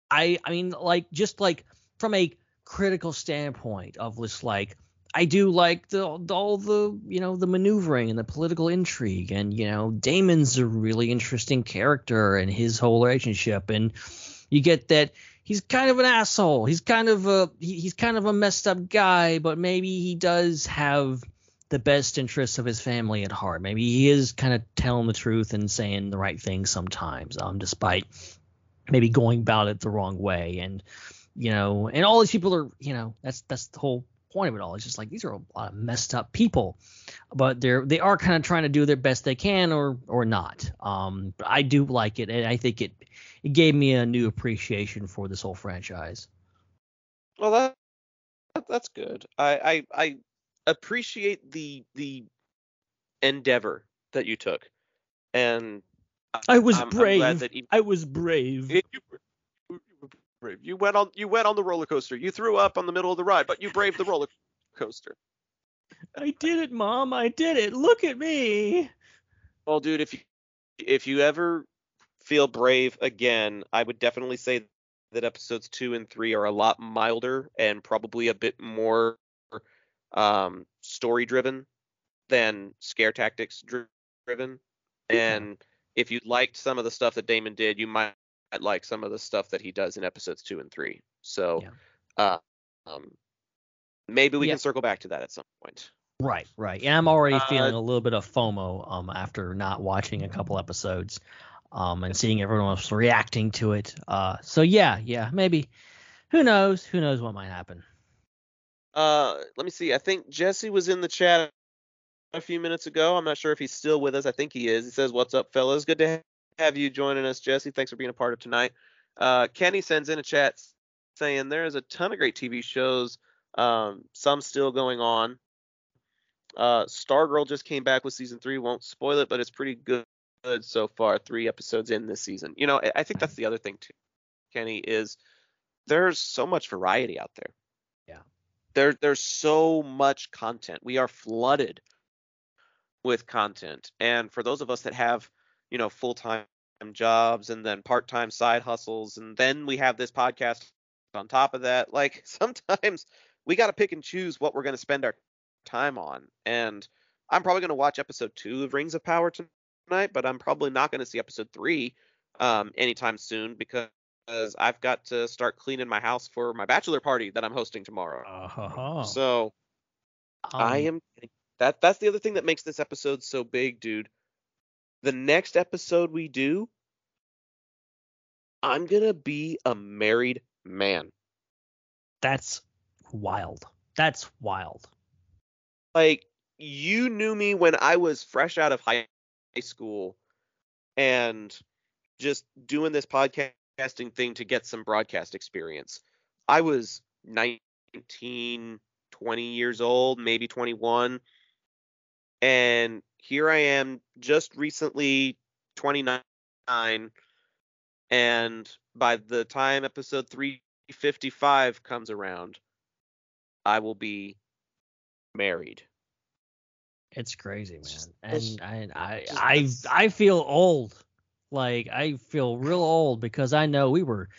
I I mean like just like from a critical standpoint of this like I do like the, the all the you know the maneuvering and the political intrigue and you know Daemon's a really interesting character and his whole relationship and you get that he's kind of an asshole. He's kind of a he, he's kind of a messed up guy, but maybe he does have the best interests of his family at heart. Maybe he is kind of telling the truth and saying the right thing sometimes, um, despite maybe going about it the wrong way. And you know, and all these people are, you know, that's that's the whole point of it all. It's just like these are a lot of messed up people, but they're they are kind of trying to do their best they can or or not. Um, but I do like it, and I think it it gave me a new appreciation for this whole franchise. Well, that that- that's good. I I, I appreciate the the endeavor that you took, and I was I'm, I'm brave. that even- I was brave. you, you brave. You went on you went on the roller coaster. You threw up on the middle of the ride, but you braved the roller coaster. I did it, Mom. I did it. Look at me. Well, dude, if you if you ever feel brave again, I would definitely say that episodes two and three are a lot milder and probably a bit more um, story driven than scare tactics driven. And if you liked some of the stuff that Daemon did, you might like some of the stuff that he does in episodes two and three. So, uh, um, maybe we Yeah. can circle back to that at some point. Right, right. And I'm already Uh, feeling a little bit of FOMO um after not watching a couple episodes um and seeing everyone else reacting to it. Uh so yeah, yeah, maybe who knows? Who knows what might happen. Uh, let me see. I think Jesse was in the chat a few minutes ago. I'm not sure if he's still with us. I think he is. He says, "What's up, fellas? Good to have you joining us, Jesse. Thanks for being a part of tonight." Uh, Kenny sends in a chat saying there is a ton of great TV shows, um, some still going on. Uh, Stargirl just came back with season three. Won't spoil it, but it's pretty good, so far. Three episodes in this season. You know, I think that's the other thing too, Kenny, is there's so much variety out there. There, there's so much content. We are flooded with content, and for those of us that have, you know, full time jobs and then part time side hustles, and then we have this podcast on top of that. Like sometimes we got to pick and choose what we're going to spend our time on. And I'm probably going to watch episode two of Rings of Power tonight, but I'm probably not going to see episode three um, anytime soon because I've got to start cleaning my house for my bachelor party that I'm hosting tomorrow. Uh-huh. So I Um, am that that's the other thing that makes this episode so big, dude. The next episode we do, I'm gonna be a married man. that's wild. That's wild. like you knew me when I was fresh out of high school and just doing this podcasting thing to get some broadcast experience. I was 19, 20 years old, maybe 21. And here I am just recently 29 and by the time episode 355 comes around, I will be married. It's crazy, man. And I I I I feel old. Like I feel real old because I know we were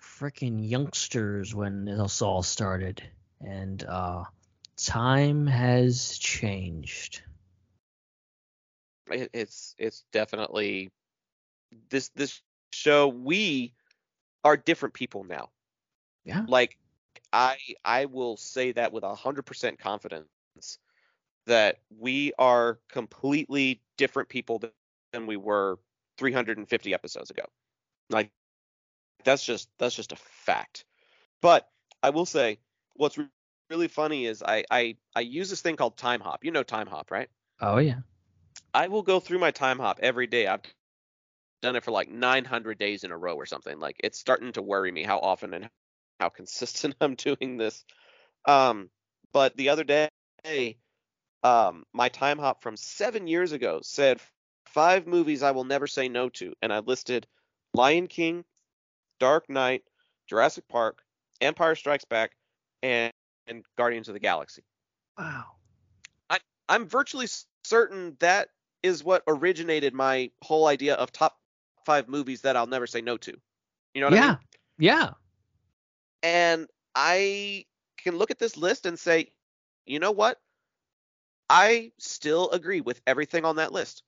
freaking youngsters when this all started. And uh time has changed. it's it's definitely this this show we are different people now Yeah. like i i will say that with a hundred percent confidence that we are completely different people than, than we were 350 episodes ago like that's just that's just a fact but i will say what's re- really funny is i i i use this thing called Timehop you know Timehop right Oh yeah. I will go through my Timehop every day. I've done it for like 900 days in a row or something. Like it's starting to worry me how often and how consistent I'm doing this. Um, but the other day, um, my Timehop from seven years ago said five movies I will never say no to, and I listed Lion King, Dark Knight, Jurassic Park, Empire Strikes Back, and, and Guardians of the Galaxy. Wow. I'm virtually certain that is what originated my whole idea of top five movies that I'll never say no to. You know what I mean? yeah. mean? Yeah. And I can look at this list and say, you know what? I still agree with everything on that list.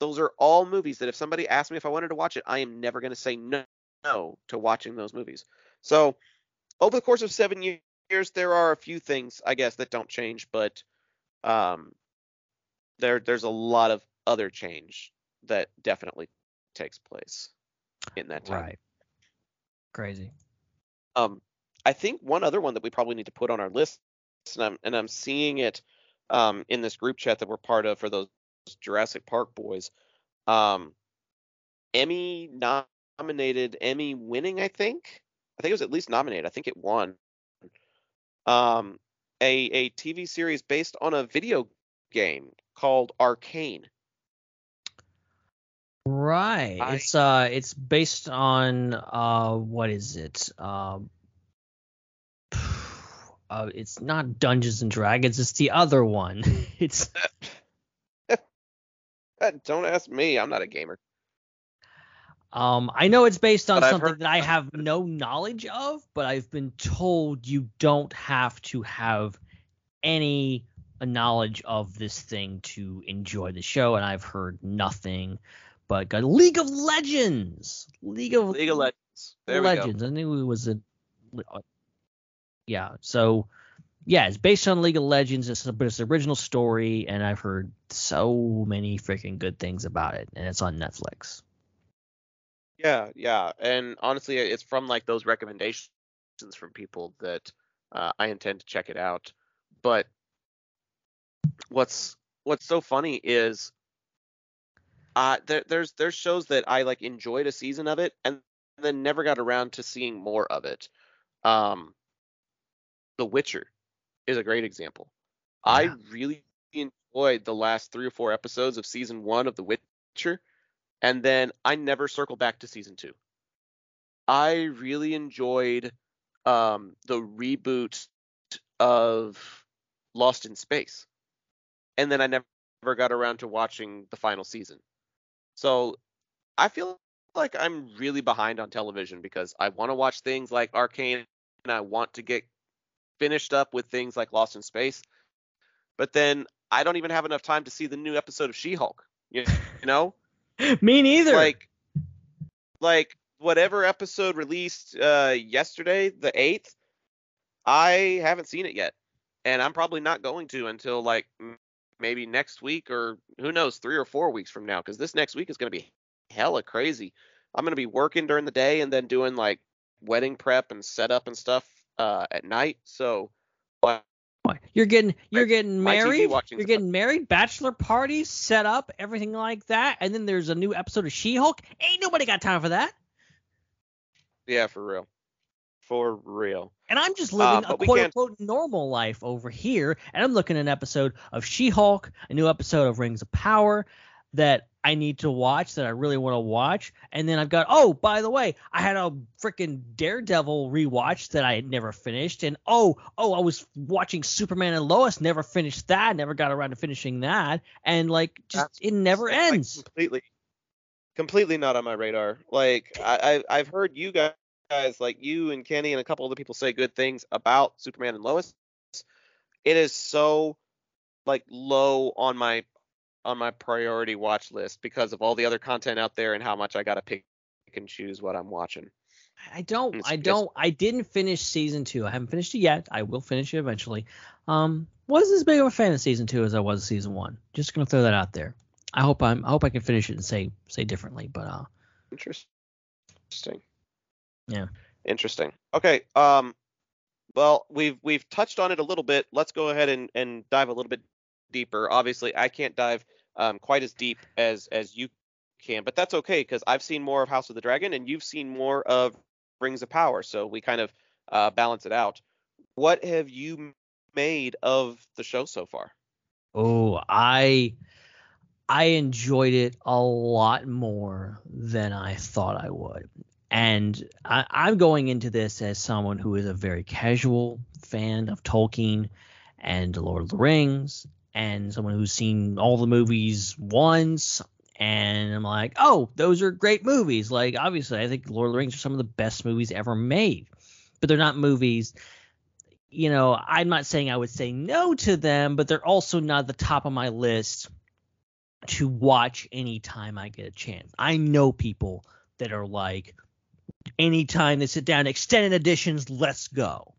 Those are all movies that if somebody asked me if I wanted to watch it, I am never going to say no, no to watching those movies. So, over the course of seven years, there are a few things, I guess, that don't change, but um, there there's a lot of other change that definitely takes place in that time. Right. Crazy. Um, I think one other one that we probably need to put on our list, and I'm and I'm seeing it um, in this group chat that we're part of for those Jurassic Park boys. Um, Emmy nominated, Emmy winning, I think. I think it was at least nominated. I think it won. Um, a a TV series based on a video game called Arcane. Right. I- It's uh it's based on uh what is it? Um uh, it's not Dungeons and Dragons, it's the other one. it's Uh, Don't ask me. I'm not a gamer. um I know it's based on But something heard- that I have no knowledge of, but I've been told you don't have to have any knowledge of this thing to enjoy the show and I've heard nothing but good. League of Legends. League of League of Legends. There we go. Legends. I knew it was a. Yeah. So, yeah, it's based on League of Legends. It's but it's original story, and I've heard so many freaking good things about it, and it's on Netflix. Yeah, yeah, and honestly, it's from like those recommendations from people that uh, I intend to check it out. But what's what's so funny is uh, there, there's there's shows that I like enjoyed a season of it and then never got around to seeing more of it. Um, The Witcher is a great example. I really enjoyed the last three or four episodes of season one of The Witcher, and then I never circled back to season two. I really enjoyed um, the reboot of Lost in Space, and then I never got around to watching the final season. So I feel like I'm really behind on television because I want to watch things like Arcane and I want to get finished up with things like Lost in Space, but then I don't even have enough time to see the new episode of She-Hulk. You, you know, Me neither. like like whatever episode released uh yesterday, the 8th, I haven't seen it yet. And I'm probably not going to until like maybe next week or who knows, 3 or 4 weeks from now cuz this next week is going to be hella crazy. I'm going to be working during the day and then doing like wedding prep and setup and stuff uh at night. So like, You're getting you're getting married. You're getting married, bachelor parties set up, everything like that, and then there's a new episode of She-Hulk. Ain't nobody got time for that. yeah, for real. For real. And I'm just living a Uh, we quote unquote normal life over here, and I'm looking at an episode of She-Hulk, a new episode of Rings of Power that I need to watch that I really want to watch, and then I've got oh by the way I had a freaking Daredevil rewatch that I had never finished, and oh oh I was watching Superman and Lois, never finished that, never got around to finishing that, and like just That's it never like, ends. completely, completely not on my radar. Like I, I, I've heard you guys, guys, like you and Kenny and a couple other people say good things about Superman and Lois. It is so like low on my on my priority watch list because of all the other content out there and how much I gotta pick and choose what I'm watching. I don't. It's I don't. I didn't finish season two. I haven't finished it yet. I will finish it eventually. Um, wasn't as big of a fan of season two as I was season one. Just gonna throw that out there. I hope I'm. I hope I can finish it and say say differently. But uh, Interesting. Yeah. Interesting. Okay. Um. Well, we've we've touched on it a little bit. Let's go ahead and and dive a little bit deeper. Obviously, I can't dive um quite as deep as as you can, but that's okay because I've seen more of House of the Dragon and you've seen more of Rings of Power, so we kind of uh, balance it out. What have you made of the show so far? oh, I I enjoyed it a lot more than I thought I would. And I, I'm going into this as someone who is a very casual fan of Tolkien and Lord of the Rings, and someone who's seen all the movies once. And I'm like, oh, those are great movies. Like, obviously, I think Lord of the Rings are some of the best movies ever made, but they're not movies. You know, I'm not saying I would say no to them, but they're also not the top of my list to watch anytime I get a chance. I know people that are like, anytime they sit down, extended editions, let's go.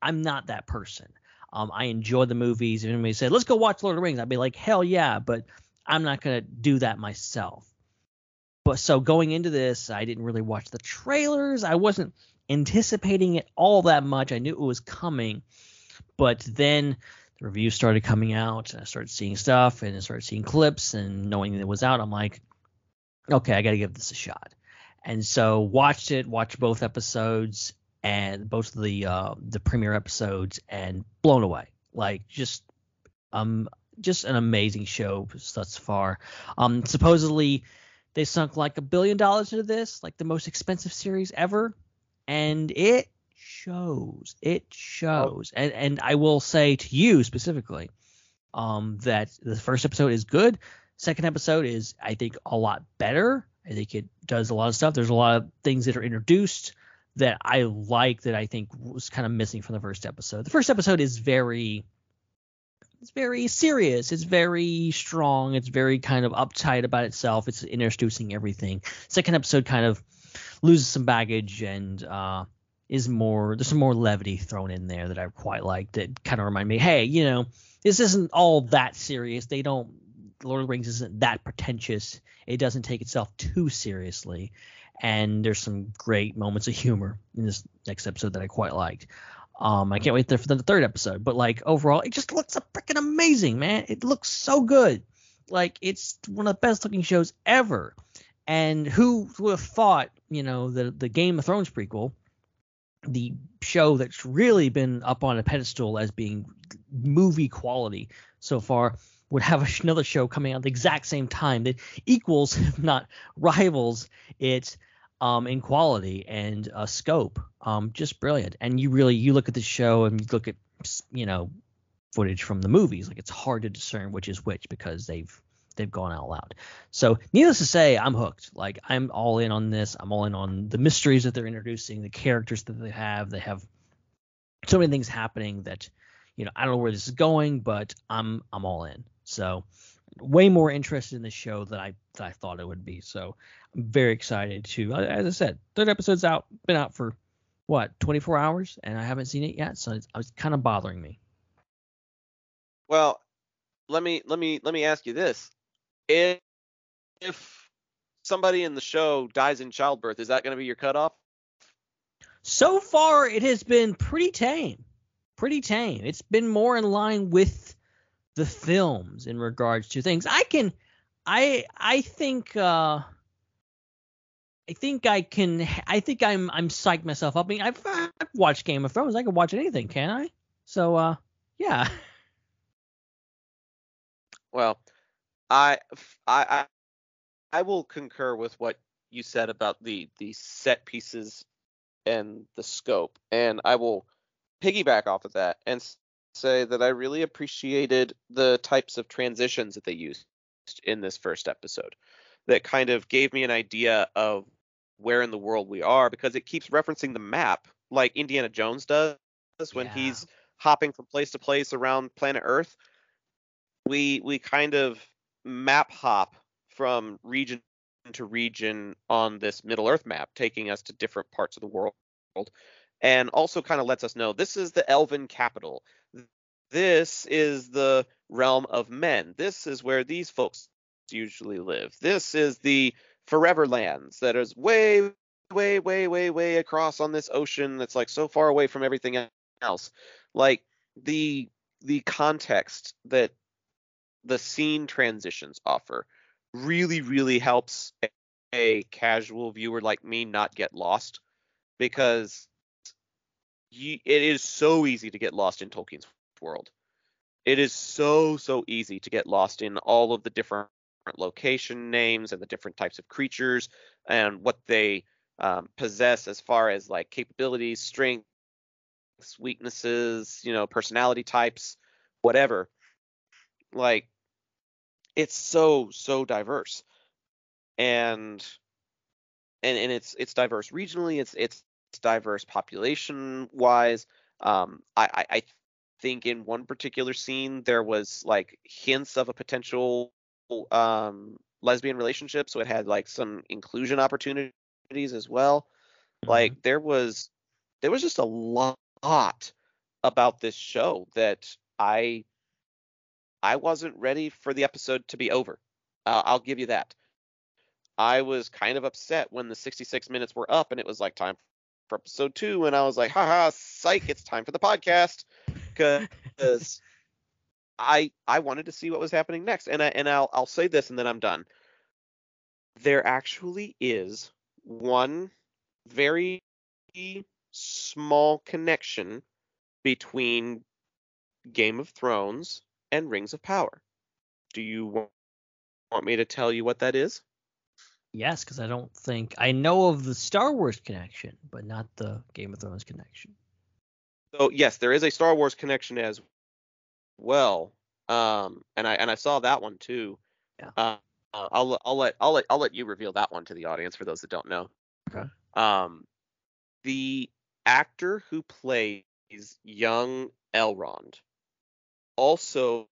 I'm not that person. Um, I enjoy the movies. If anybody said, let's go watch Lord of the Rings, I'd be like, hell yeah, but I'm not going to do that myself. But so going into this, I didn't really watch the trailers. I wasn't anticipating it all that much. I knew it was coming. But then the reviews started coming out, and I started seeing stuff, and I started seeing clips, and knowing that it was out, I'm like, okay, I got to give this a shot. And so watched it, watched both episodes, and both of the uh, the premiere episodes, and blown away. Like just um just an amazing show thus far. Um, supposedly they sunk like a billion dollars into this, like the most expensive series ever, and it shows. It shows. And and I will say to you specifically, um, that the first episode is good. Second episode is, I think, a lot better. I think it does a lot of stuff. There's a lot of things that are introduced that I like that I think was kind of missing from the first episode. The first episode is very it's very serious. It's very strong. It's very kind of uptight about itself. It's introducing everything. Second episode kind of loses some baggage and uh is more there's some more levity thrown in there that I quite like that kind of remind me, hey, you know, this isn't all that serious. They don't Lord of the Rings isn't that pretentious. It doesn't take itself too seriously. And there's some great moments of humor in this next episode that I quite liked. Um, I can't wait for the third episode. But like overall, it just looks freaking amazing, man. It looks so good. Like it's one of the best looking shows ever. And who would have thought, you know, the the Game of Thrones prequel, the show that's really been up on a pedestal as being movie quality so far, would have another show coming out at the exact same time that equals, if not rivals, it um, in quality and uh, scope. Um, just brilliant. And you really you look at the show and you look at you know footage from the movies, like it's hard to discern which is which because they've they've gone out loud. So needless to say, I'm hooked. Like I'm all in on this. I'm all in on the mysteries that they're introducing, the characters that they have. They have so many things happening that you know I don't know where this is going, but I'm I'm all in. So way more interested in the show than I than I thought it would be. So I'm very excited to. As I said, third episode's out, been out for what 24 hours, and I haven't seen it yet, so it's, it's kind of bothering me. Well, let me let me let me ask you this: if if somebody in the show dies in childbirth, is that going to be your cutoff? So far, it has been pretty tame. Pretty tame. It's been more in line with the films in regards to things. I can I I think uh I think I can I think I'm I'm psyched myself up. I mean I've, I've watched Game of Thrones. I can watch anything, can I? So uh yeah. Well, I I I will concur with what you said about the the set pieces and the scope and I will piggyback off of that and say that I really appreciated the types of transitions that they used in this first episode that kind of gave me an idea of where in the world we are because it keeps referencing the map like Indiana Jones does when Yeah. he's hopping from place to place around planet Earth. We we kind of map hop from region to region on this Middle Earth map, taking us to different parts of the world, and also kind of lets us know this is the Elven capital. This is the realm of men. This is where these folks usually live. This is the Forever Lands that is way, way, way, way, way across on this ocean that's like so far away from everything else. Like the the context that the scene transitions offer really, really helps a, a casual viewer like me not get lost because you, it is so easy to get lost in Tolkien's world. It is so so easy to get lost in all of the different location names and the different types of creatures and what they um, possess as far as like capabilities, strengths, weaknesses, you know, personality types, whatever. Like it's so so diverse. And and and it's it's diverse regionally, it's it's, it's diverse population wise. Um I, I I think in one particular scene there was like hints of a potential um lesbian relationship, so it had like some inclusion opportunities as well. Like there was there was just a lot about this show that I I wasn't ready for the episode to be over. Uh, I'll give you that. I was kind of upset when the 66 minutes were up and it was like time for episode two, and I was like, haha, psych, it's time for the podcast because I I wanted to see what was happening next, and I and I'll I'll say this and then I'm done. There actually is one very small connection between Game of Thrones and Rings of Power. Do you wa- want me to tell you what that is? Yes, because I don't think I know of the Star Wars connection, but not the Game of Thrones connection. So yes, there is a Star Wars connection as well. Um, and I and I saw that one too. Yeah. Uh, I'll I'll let I'll let I'll let you reveal that one to the audience for those that don't know. Okay. Um, the actor who plays young Elrond also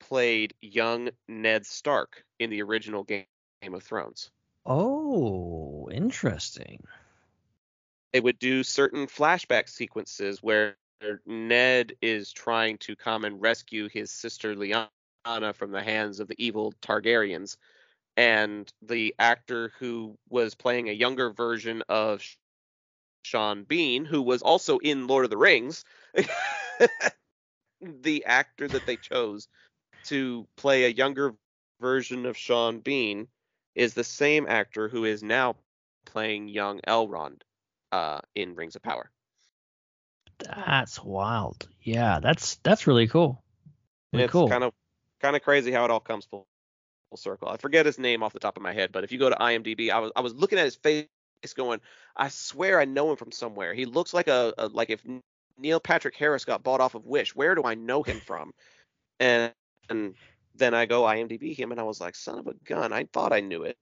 played young Ned Stark in the original Game of Thrones. Oh, interesting. they would do certain flashback sequences where Ned is trying to come and rescue his sister Lyanna from the hands of the evil Targaryens, and the actor who was playing a younger version of Sean Bean, who was also in Lord of the Rings, the actor that they chose to play a younger version of Sean Bean is the same actor who is now playing young Elrond uh, in Rings of Power. That's wild. Yeah, that's that's really cool. Really it's cool. kind of kind of crazy how it all comes full, full circle. I forget his name off the top of my head, but if you go to IMDb, I was I was looking at his face going, I swear I know him from somewhere. He looks like a, a like if Neil Patrick Harris got bought off of Wish. Where do I know him from? And, and then I go IMDb him, and I was like, son of a gun, I thought I knew it.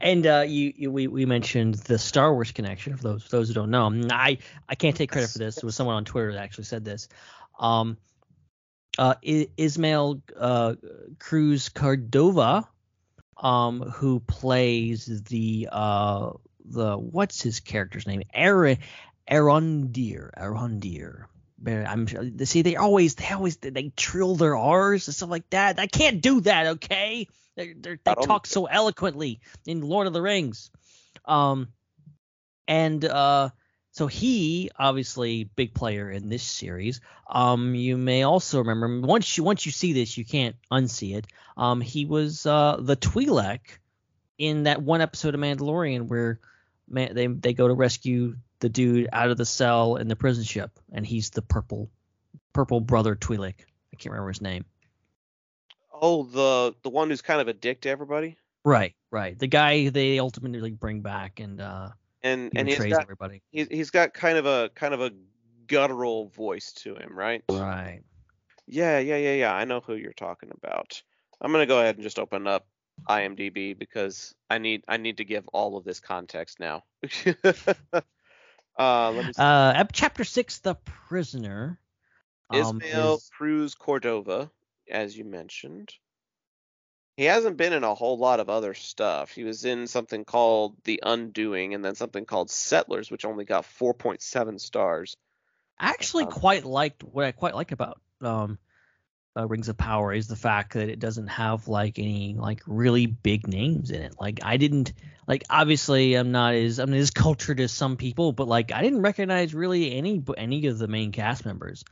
And uh, you, you we, we mentioned the Star Wars connection for those those who don't know. I I can't take credit for this. It was someone on Twitter that actually said this. Um, uh, Ismael uh, Cruz Cordova, um, who plays the uh the what's his character's name? Aaron Arondir. Arondir. I'm see they always they always they trill their R's and stuff like that. I can't do that, okay? They're, they're, they talk so eloquently in Lord of the Rings. Um, and uh, so he obviously big player in this series. Um, you may also remember once you once you see this, you can't unsee it. Um, he was uh the Twi'lek in that one episode of Mandalorian where man, they they go to rescue the dude out of the cell in the prison ship, and he's the purple purple brother Twi'lek. I can't remember his name. Oh, the the one who's kind of a dick to everybody, Right, right. The guy they ultimately bring back and uh and and he's got everybody. he's, he's got kind of a kind of a guttural voice to him, right? Right. Yeah, yeah, yeah, yeah. I know who you're talking about. I'm gonna go ahead and just open up IMDb because I need I need to give all of this context now. uh, let me see. Uh, chapter six, the prisoner. um, Ismael is- Cruz Cordova, as you mentioned. He hasn't been in a whole lot of other stuff. He was in something called The Undoing and then something called Settlers, which only got 4.7 stars. I actually Um, quite liked what I quite like about um, uh, Rings of Power is the fact that it doesn't have like any like really big names in it. Like I didn't like obviously I'm not as I'm not as cultured as some people, but like I didn't recognize really any any of the main cast members.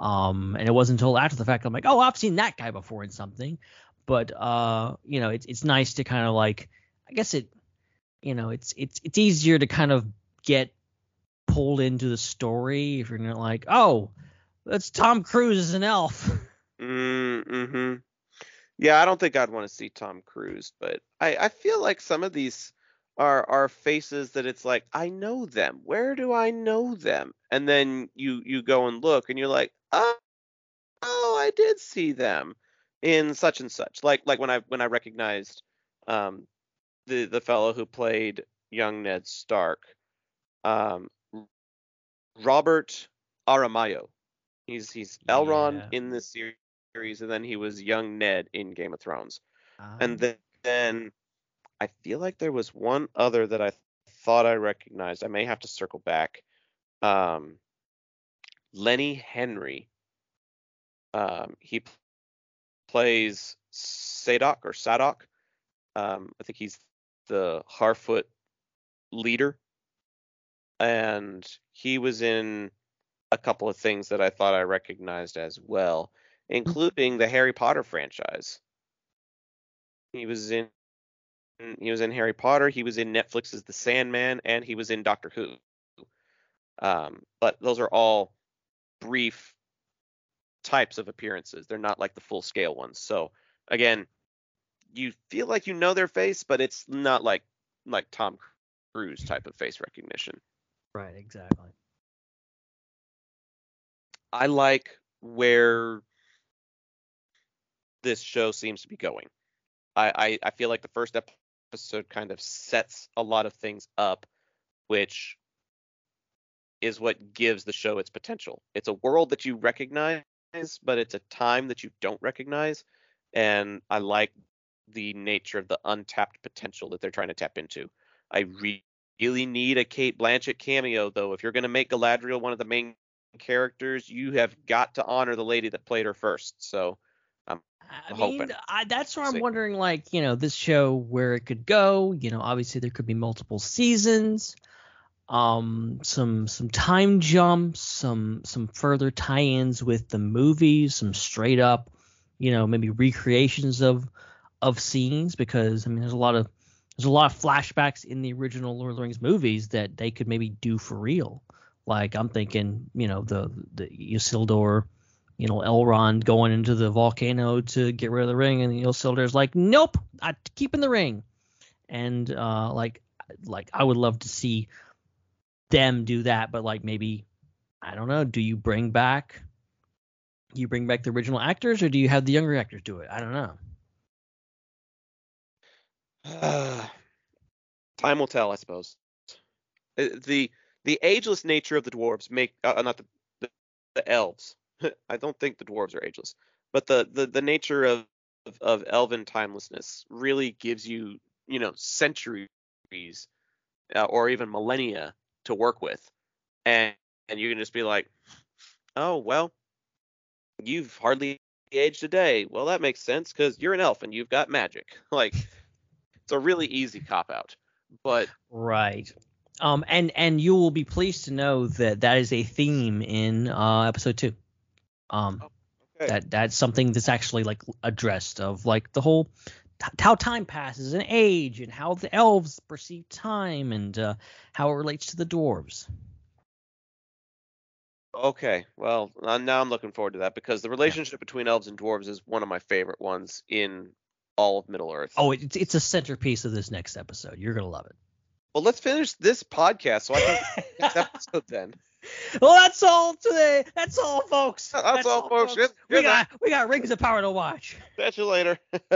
Um, and it wasn't until after the fact I'm like, oh, I've seen that guy before in something. But uh, you know, it's it's nice to kind of like I guess it, you know, it's it's it's easier to kind of get pulled into the story if you're not like, oh, that's Tom Cruise as an elf. Mm-hmm. Yeah, I don't think I'd want to see Tom Cruise, but I, I feel like some of these are are faces that it's like I know them. Where do I know them? And then you you go and look, and you're like, oh, oh, I did see them in such and such. Like like when I when I recognized um the the fellow who played young Ned Stark, um, Robert Aramayo. He's he's Elrond Yeah. in this series, and then he was young Ned in Game of Thrones. Ah. And then, then I feel like there was one other that I thought I recognized. I may have to circle back. Um, Lenny Henry. Um, he p- plays Sadoc or Sadoc. Um, I think he's the Harfoot leader, and he was in a couple of things that I thought I recognized as well, including the Harry Potter franchise. He was in he was in Harry Potter, he was in Netflix's The Sandman, and he was in Doctor Who. Um, but those are all brief types of appearances. They're not like the full scale ones. So again, you feel like you know their face, but it's not like like Tom Cruise type of face recognition. right, exactly. I like where this show seems to be going. I, I, I feel like the first episode kind of sets a lot of things up, which is what gives the show its potential. It's a world that you recognize, but it's a time that you don't recognize. And I like the nature of the untapped potential that they're trying to tap into. I re- really need a Cate Blanchett cameo though. If you're going to make Galadriel one of the main characters, you have got to honor the lady that played her first. So I hoping. mean, I, that's where I'm See. wondering, like, you know, this show where it could go. You know, obviously there could be multiple seasons, um, some some time jumps, some some further tie-ins with the movies, some straight up, you know, maybe recreations of of scenes because I mean, there's a lot of there's a lot of flashbacks in the original Lord of the Rings movies that they could maybe do for real. Like I'm thinking, you know, the the Isildur you know, Elrond going into the volcano to get rid of the ring, and Isildur's like, "Nope, I'm keeping the ring." And uh, like, like I would love to see them do that, but like maybe, I don't know. Do you bring back, you bring back the original actors, or do you have the younger actors do it? I don't know. time will tell, I suppose. Uh, The the ageless nature of the dwarves make uh, not the, the the elves. I don't think the dwarves are ageless, but the the, the nature of, of of elven timelessness really gives you you know centuries uh, or even millennia to work with, and and you can just be like, oh well, you've hardly aged a day. Well, that makes sense because you're an elf and you've got magic. Like it's a really easy cop out, but Right. Um, and and you will be pleased to know that that is a theme in uh, episode two. Um, okay. that that's something that's actually like addressed of like the whole t- how time passes and age and how the elves perceive time and uh, how it relates to the dwarves. Okay, well, now I'm looking forward to that because the relationship between elves and dwarves is one of my favorite ones in all of Middle Earth. Oh, it's it's a centerpiece of this next episode. You're gonna love it. well, let's finish this podcast so I can next episode then. Well, that's all today. That's all, folks. That's all, folks. Good- We got we got Rings of Power to watch. Catch you later.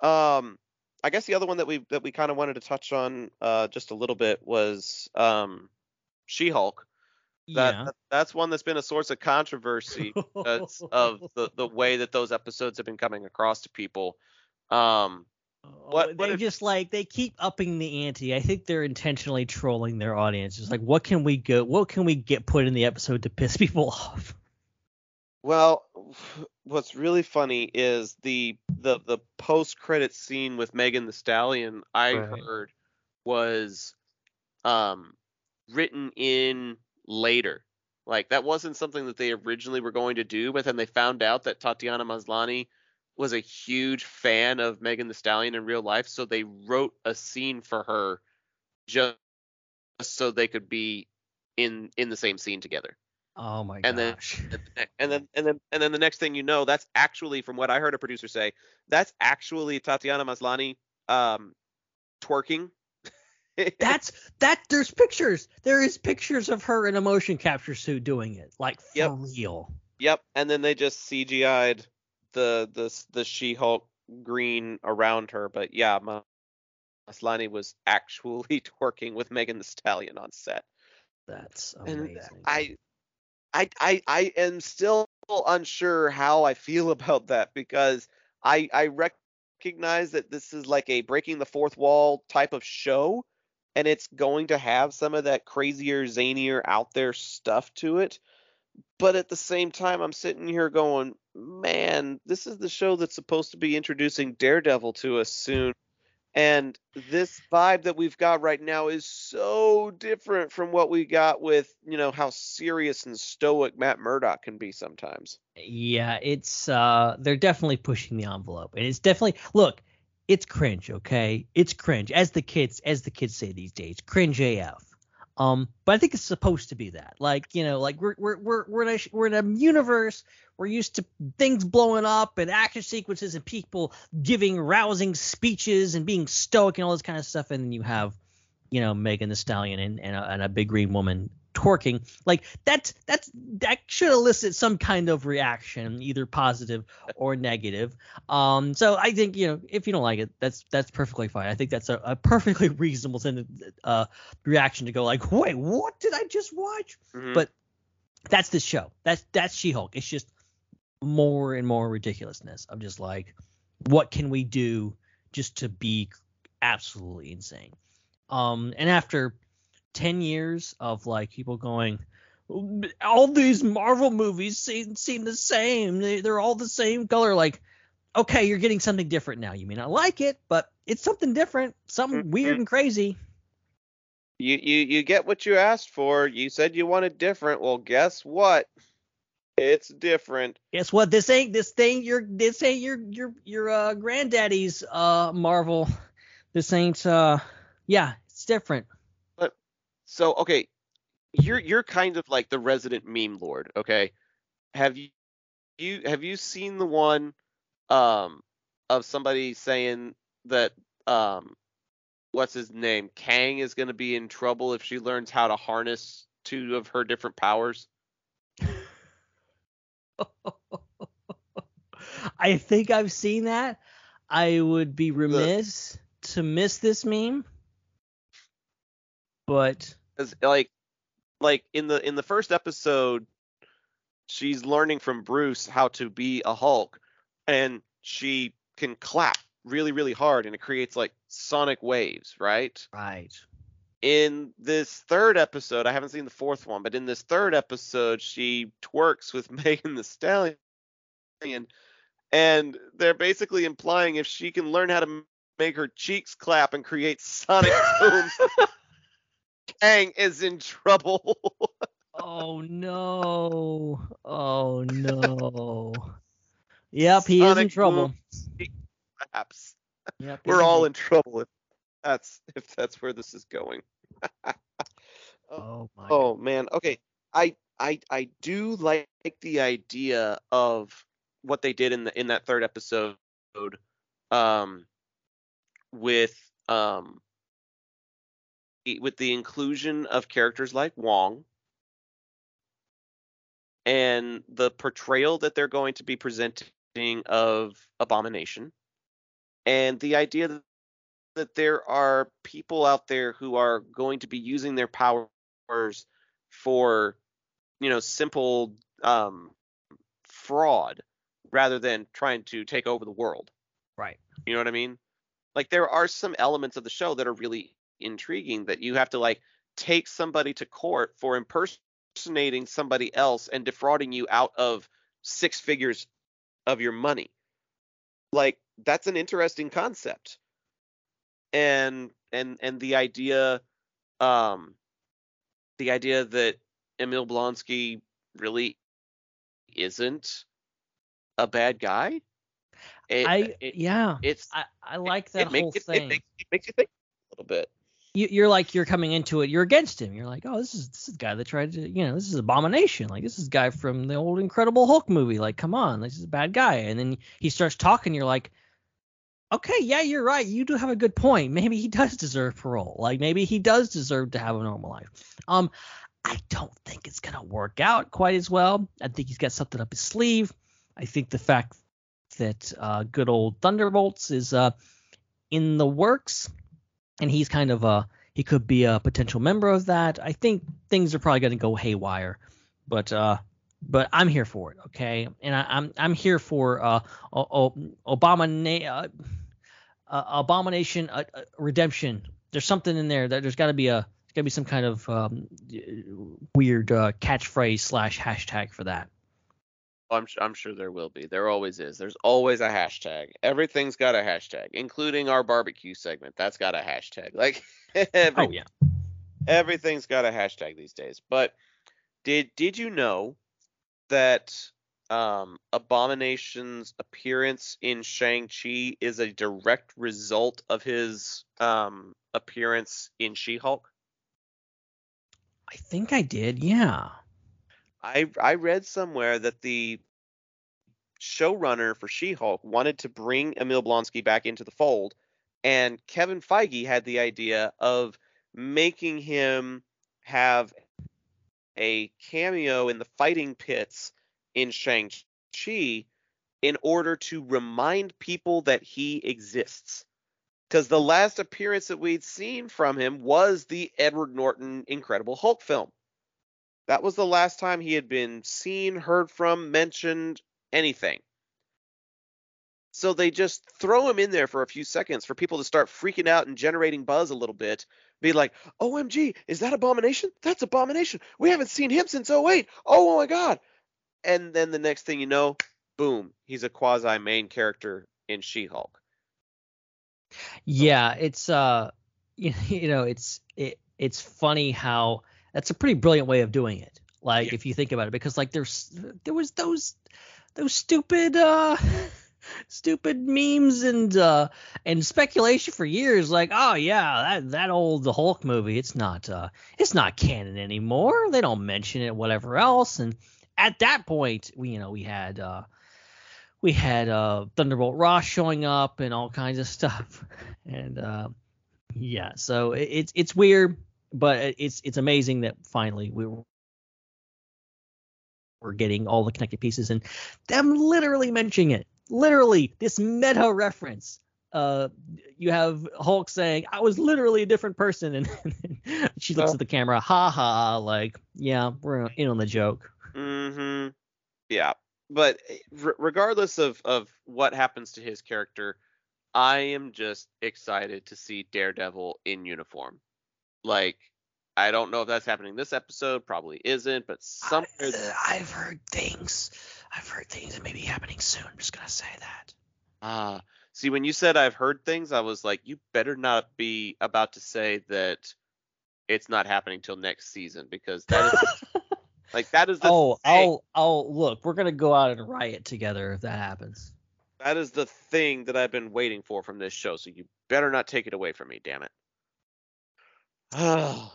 um, I guess the other one that we that we kind of wanted to touch on uh, just a little bit was um, She-Hulk. That, yeah. that that's one that's been a source of controversy of the the way that those episodes have been coming across to people. Um, What- what they if- just like they keep upping the ante. I think they're intentionally trolling their audience. It's like, what can we go? What can we get put in the episode to piss people off? Well, what's really funny is the the the post credit scene with Megan Thee Stallion. I Right. heard was um written in later. Like that wasn't something that they originally were going to do, but then they found out that Tatiana Maslany was a huge fan of Megan Thee Stallion in real life, so they wrote a scene for her just so they could be in in the same scene together Oh my And then- gosh. and then and then and then the next thing you know, that's actually from what I heard a producer say, that's actually Tatiana Maslany um twerking. That's that. There's pictures. There is pictures of her in a motion capture suit doing it, like for Yep. real. yep, and then they just CGI'd the the the She-Hulk green around her, but yeah, Ma- Maslany was actually twerking with Megan Thee Stallion on set. That's And amazing. I, I, I, I am still unsure how I feel about that because I, I recognize that this is like a breaking the fourth wall type of show, and it's going to have some of that crazier, zanier, out there stuff to it. But at the same time, I'm sitting here going, man, this is the show that's supposed to be introducing Daredevil to us soon. And this vibe that we've got right now is so different from what we got with, you know, how serious and stoic Matt Murdock can be sometimes. Yeah, it's uh they're definitely pushing the envelope. And it's definitely look, it's cringe, okay? It's cringe. As the kids as the kids say these days, cringe AF. Um, but I think it's supposed to be that. Like, you know, like we're we're we're we're in a we're in a universe we're used to things blowing up and action sequences and people giving rousing speeches and being stoic and all this kind of stuff and then you have you know Megan Thee Stallion and and a, and a big green woman twerking. Like that's that's that should elicit some kind of reaction either positive or negative. Um so i think you know if you don't like it that's that's perfectly fine. I think that's a, a perfectly reasonable uh reaction to go like wait what did i just watch? Mhm. But- that's the show. That's that's she-hulk. It's just more and more ridiculousness of just like what can we do just to be absolutely insane? Um and after 10 years of like people going all these Marvel movies seem seem the same. They, they're all the same color like okay, you're getting something different now. You may not like it, but it's something different, something Mhm. weird and crazy. You you you get what you asked for. You said you wanted different. Well, guess what? It's different. Guess what? This ain't this thing your this ain't your your your uh granddaddy's uh Marvel. This ain't uh yeah, it's different. So okay, you're you're kind of like the resident meme lord. Okay, have you you have you seen the one um of somebody saying that um what's his name Kang is going to be in trouble if she learns how to harness two of her different powers? I think I've seen that. I would be remiss to miss this meme. But 'Cause, like like in the in the first episode she's learning from Bruce how to be a Hulk and she can clap really really hard and it creates like sonic waves, right? right. In this third episode, I haven't seen the fourth one, but in this third episode she twerks with Megan Thee Stallion and they're basically implying if she can learn how to make her cheeks clap and create sonic booms Kang is in trouble. Oh no. Oh no. Yep, he is in trouble. Perhaps Yep, we're all in trouble if that's if that's where this is going. Oh my Oh man, okay. I I I do like the idea of what they did in the in that third episode um with um with the inclusion of characters like Wong and the portrayal that they're going to be presenting of Abomination and the idea that, that there are people out there who are going to be using their powers for you know simple um fraud rather than trying to take over the world Right. you know what i mean like there are some elements of the show that are really intriguing that you have to like take somebody to court for impersonating somebody else and defrauding you out of six figures of your money like that's an interesting concept and and and the idea um the idea that Emil Blonsky really isn't a bad guy it, I it- yeah. it's I, I like that it makes whole it, thing. It makes, it makes you think a little bit. You, you're like you're coming into it. You're against him. You're like, oh, this is this is the guy that tried to, you know, this is abomination. Like this is guy from the old Incredible Hulk movie. Like, come on, this is a bad guy. And then he starts talking. You're like, okay, yeah, you're right. You do have a good point. Maybe he does deserve parole. Like maybe he does deserve to have a normal life. Um, I don't think it's gonna work out quite as well. I think he's got something up his sleeve. I think the fact that uh, good old Thunderbolts is uh, in the works, and he's kind of a he could be a potential member of that. I think things are probably going to go haywire, but uh, but I'm here for it, okay? And I, I'm I'm here for uh, Obama uh, abomination uh, redemption. There's something in there that there's got to be a got to be some kind of um, weird uh, catchphrase slash hashtag for that. I'm I'm sure there will be. There always is. There's always a hashtag. Everything's got a hashtag, including our barbecue segment. That's got a hashtag. Like every, Oh yeah. everything's got a hashtag these days. But did did you know that um, Abomination's appearance in Shang Chi is a direct result of his um, appearance in She-Hulk? I think I did. Yeah. I I read somewhere that the showrunner for She-Hulk wanted to bring Emil Blonsky back into the fold, and Kevin Feige had the idea of making him have a cameo in the fighting pits in Shang-Chi in order to remind people that he exists. Because the last appearance that we'd seen from him was the Edward Norton Incredible Hulk film. That was the last time he had been seen, heard from, mentioned, anything. So they just throw him in there for a few seconds for people to start freaking out and generating buzz a little bit. Be like, OMG, is that Abomination? That's Abomination. We haven't seen him since 08. Oh, oh my God. And then the next thing you know, boom, he's a quasi main character in She Hulk. Yeah, it's uh, you, know, it's it, it's funny how that's a pretty brilliant way of doing it. Like Yeah. if you think about it, because like there's there was those those stupid uh stupid memes and uh and speculation for years like oh yeah that that old the hulk movie it's not uh it's not canon anymore they don't mention it whatever else and at that point we you know we had uh we had uh thunderbolt ross showing up and all kinds of stuff and uh yeah so it, it's it's weird but it's it's amazing that finally we were we're getting all the connected pieces and them literally mentioning it literally this meta reference uh you have hulk saying i was literally a different person and she looks Oh. at the camera ha ha like yeah we're in on the joke Mm-hmm. Yeah, but eh, r- regardless of of what happens to his character, I am just excited to see Daredevil in uniform. Like, I don't know if that's happening this episode, probably isn't, but somewhere. I, have heard things i've heard things that may be happening soon i'm just gonna say that Ah, see, when you said I've heard things, I was like, you better not be about to say that it's not happening till next season because that is like that is the oh thing. i'll i'll look we're gonna go out and riot together if that happens That is the thing that I've been waiting for from this show, so you better not take it away from me, damn it. All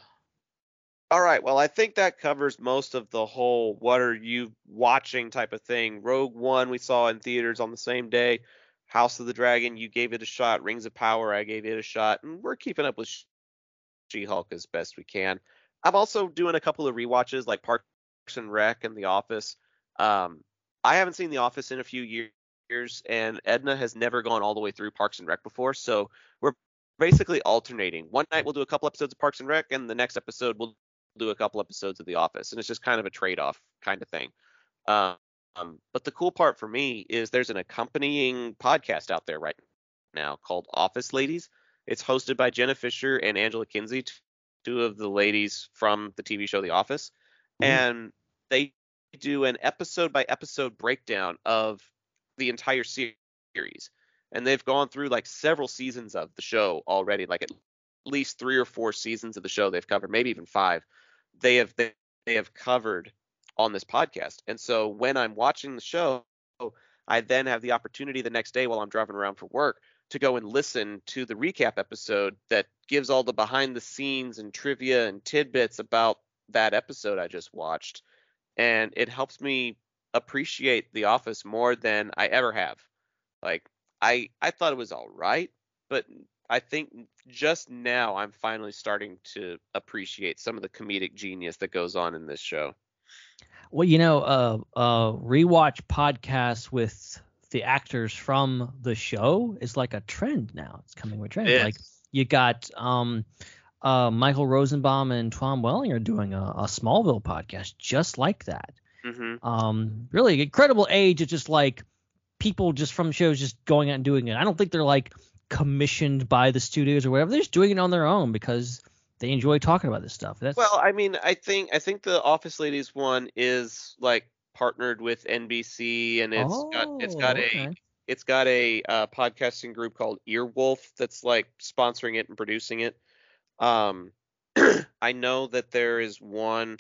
right, well, I think that covers most of the whole what are you watching type of thing. Rogue One we saw in theaters on the same day. House of the Dragon, you gave it a shot. Rings of Power, I gave it a shot. And we're keeping up with She Hulk as best we can. I'm also doing a couple of rewatches like Parks and Rec and The Office. Um, I haven't seen The Office in a few years years, and Edna has never gone all the way through Parks and Rec before, so we're basically alternating. One night we'll do a couple episodes of Parks and Rec, and the next episode we'll do a couple episodes of The Office, and it's just kind of a trade-off kind of thing. Um, um, but the cool part for me is there's an accompanying podcast out there right now called Office Ladies. It's hosted by Jenna Fischer and Angela Kinsey, two of the ladies from the TV show The Office, Mhm. and they do an episode by episode breakdown of the entire series. And they've gone through like several seasons of the show already, like at least three or four seasons of the show they've covered, maybe even five. They have they, they have covered on this podcast. And so when I'm watching the show, I then have the opportunity the next day while I'm driving around for work to go and listen to the recap episode that gives all the behind the scenes and trivia and tidbits about that episode I just watched. And it helps me appreciate The Office more than I ever have. Like I I thought it was all right, but I think just now I'm finally starting to appreciate some of the comedic genius that goes on in this show. Well, you know, uh, uh, rewatch podcasts with the actors from the show is like a trend now. It's coming with trend. Like you got um, uh, Michael Rosenbaum and Tom Welling are doing a, a Smallville podcast just like that. hmm Um, really incredible age. It's just like people just from shows just going out and doing it. I don't think they're like commissioned by the studios or whatever. They're just doing it on their own because they enjoy talking about this stuff. That's Well, I mean, I think I think the Office Ladies one is like partnered with NBC, and it's got it's got Oh, a it's got a uh, podcasting group called Earwolf that's like sponsoring it and producing it. Um, I know that there is one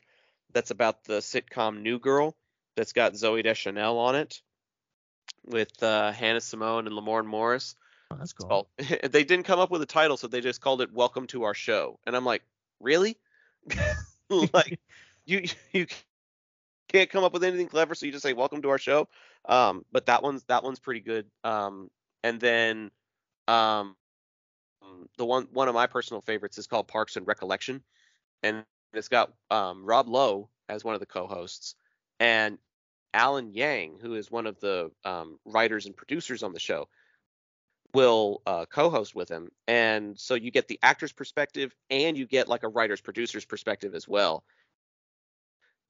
that's about the sitcom New Girl that's got Zooey Deschanel on it with uh, Hannah Simone and Lamorne Morris. Oh, that's cool. Well, they didn't come up with a title, so they just called it "Welcome to Our Show," and I'm like, really? like, you you can't come up with anything clever, so you just say "Welcome to our show." Um, but that one's that one's pretty good. Um, and then um, the one one of my personal favorites is called Parks and Recollection, and it's got um, Rob Lowe as one of the co-hosts, and Alan Yang, who is one of the um, writers and producers on the show, will uh, co-host with him, and so you get the actor's perspective and you get like a writer's producer's perspective as well.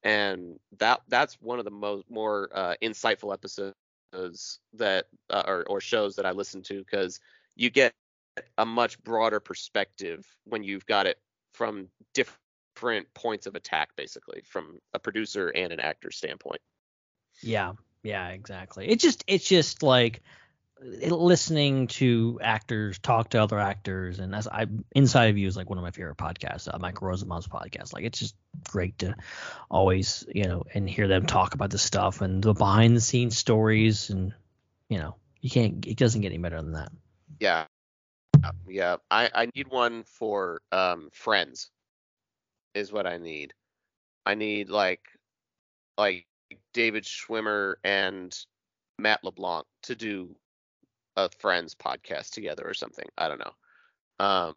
And that that's one of the most more uh, insightful episodes that uh, or or shows that I listen to because you get a much broader perspective when you've got it from different points of attack, basically from a producer and an actor standpoint. Yeah, yeah, exactly. It just it's just like listening to actors talk to other actors, and as I Inside of You is like one of my favorite podcasts, uh, Mike Rosenbaum's podcast. Like it's just great to always you know and hear them talk about the stuff and the behind the scenes stories, and you know you can't it doesn't get any better than that. Yeah, yeah. I I need one for um Friends, is what I need. I need like like David Schwimmer and Matt LeBlanc to do a Friends podcast together or something. I don't know. Um,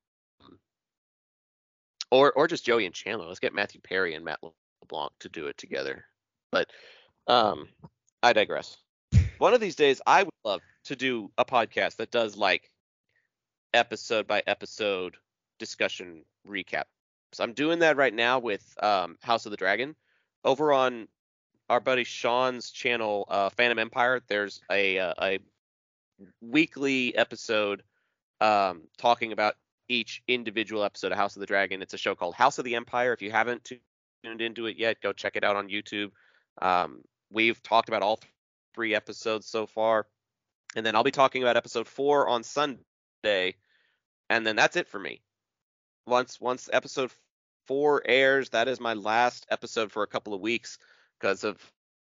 or or just Joey and Chandler. Let's get Matthew Perry and Matt LeBlanc to do it together. But um, I digress. One of these days, I would love to do a podcast that does like episode by episode discussion recap. So I'm doing that right now with um, House of the Dragon. Over on our buddy Sean's channel, uh, Phantom Empire, there's a, uh, a weekly episode um, talking about each individual episode of House of the Dragon. It's a show called House of the Empire. If you haven't tuned into it yet, go check it out on YouTube. Um, we've talked about all three episodes so far, and then I'll be talking about episode four on Sunday, and then that's it for me. Once once episode four airs, that is my last episode for a couple of weeks because of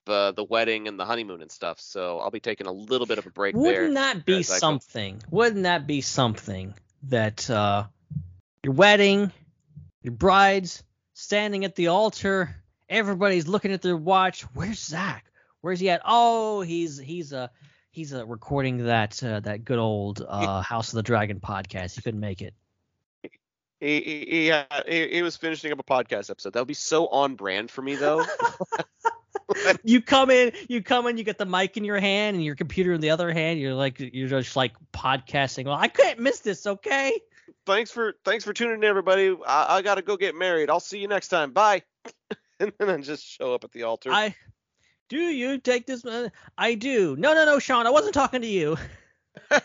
uh, the wedding and the honeymoon and stuff. So I'll be taking a little bit of a break Wouldn't there. Wouldn't that be something? Wouldn't that be something that uh, your wedding, your brides standing at the altar, everybody's looking at their watch. Where's Zach? Where's he at? Oh, he's he's uh he's uh, recording that uh, that good old uh, House of the Dragon podcast. He couldn't make it. He he, he, uh, he, he was finishing up a podcast episode. That would be so on brand for me though. you come in, you come in, you get the mic in your hand and your computer in the other hand. You're like, you're just like podcasting. Well, I couldn't miss this. Okay. Thanks for thanks for tuning in, everybody. I, I gotta go get married. I'll see you next time. Bye. and then I just show up at the altar. I do you take this? Uh, I do. No, no, no, Sean. I wasn't talking to you.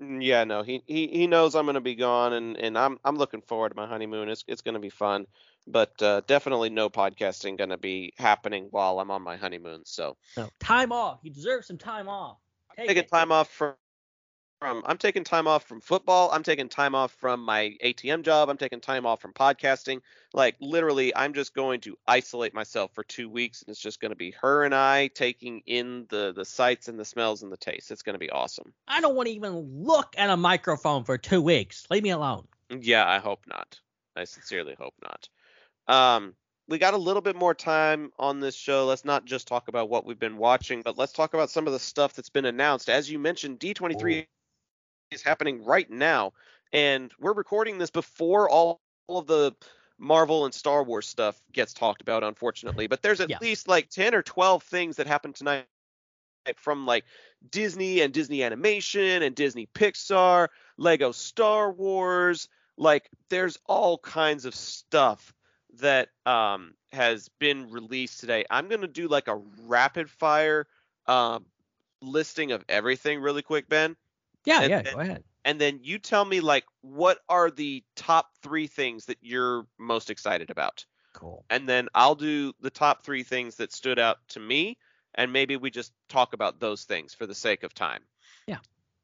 yeah, no, he, he he knows I'm gonna be gone, and, and I'm I'm looking forward to my honeymoon. It's it's gonna be fun but uh, definitely no podcasting going to be happening while I'm on my honeymoon. So no time off. You deserve some time off. Take taking it. time off from. From, I'm taking time off from football. I'm taking time off from my ATM job. I'm taking time off from podcasting. Like literally, I'm just going to isolate myself for two weeks, and it's just going to be her and I taking in the the sights and the smells and the tastes. It's going to be awesome. I don't want to even look at a microphone for two weeks. Leave me alone. Yeah, I hope not. I sincerely hope not. Um, we got a little bit more time on this show. Let's not just talk about what we've been watching, but let's talk about some of the stuff that's been announced. As you mentioned, D23 is happening right now, and we're recording this before all, all of the Marvel and Star Wars stuff gets talked about, unfortunately. But there's at yeah. least like 10 or 12 things that happened tonight from like Disney and Disney Animation and Disney Pixar, Lego Star Wars. Like there's all kinds of stuff that um, has been released today. I'm going to do like a rapid fire um, listing of everything really quick, Ben. Yeah, and, yeah, go ahead. And then you tell me like what are the top three things that you're most excited about. Cool. And then I'll do the top three things that stood out to me, and maybe we just talk about those things for the sake of time. Yeah.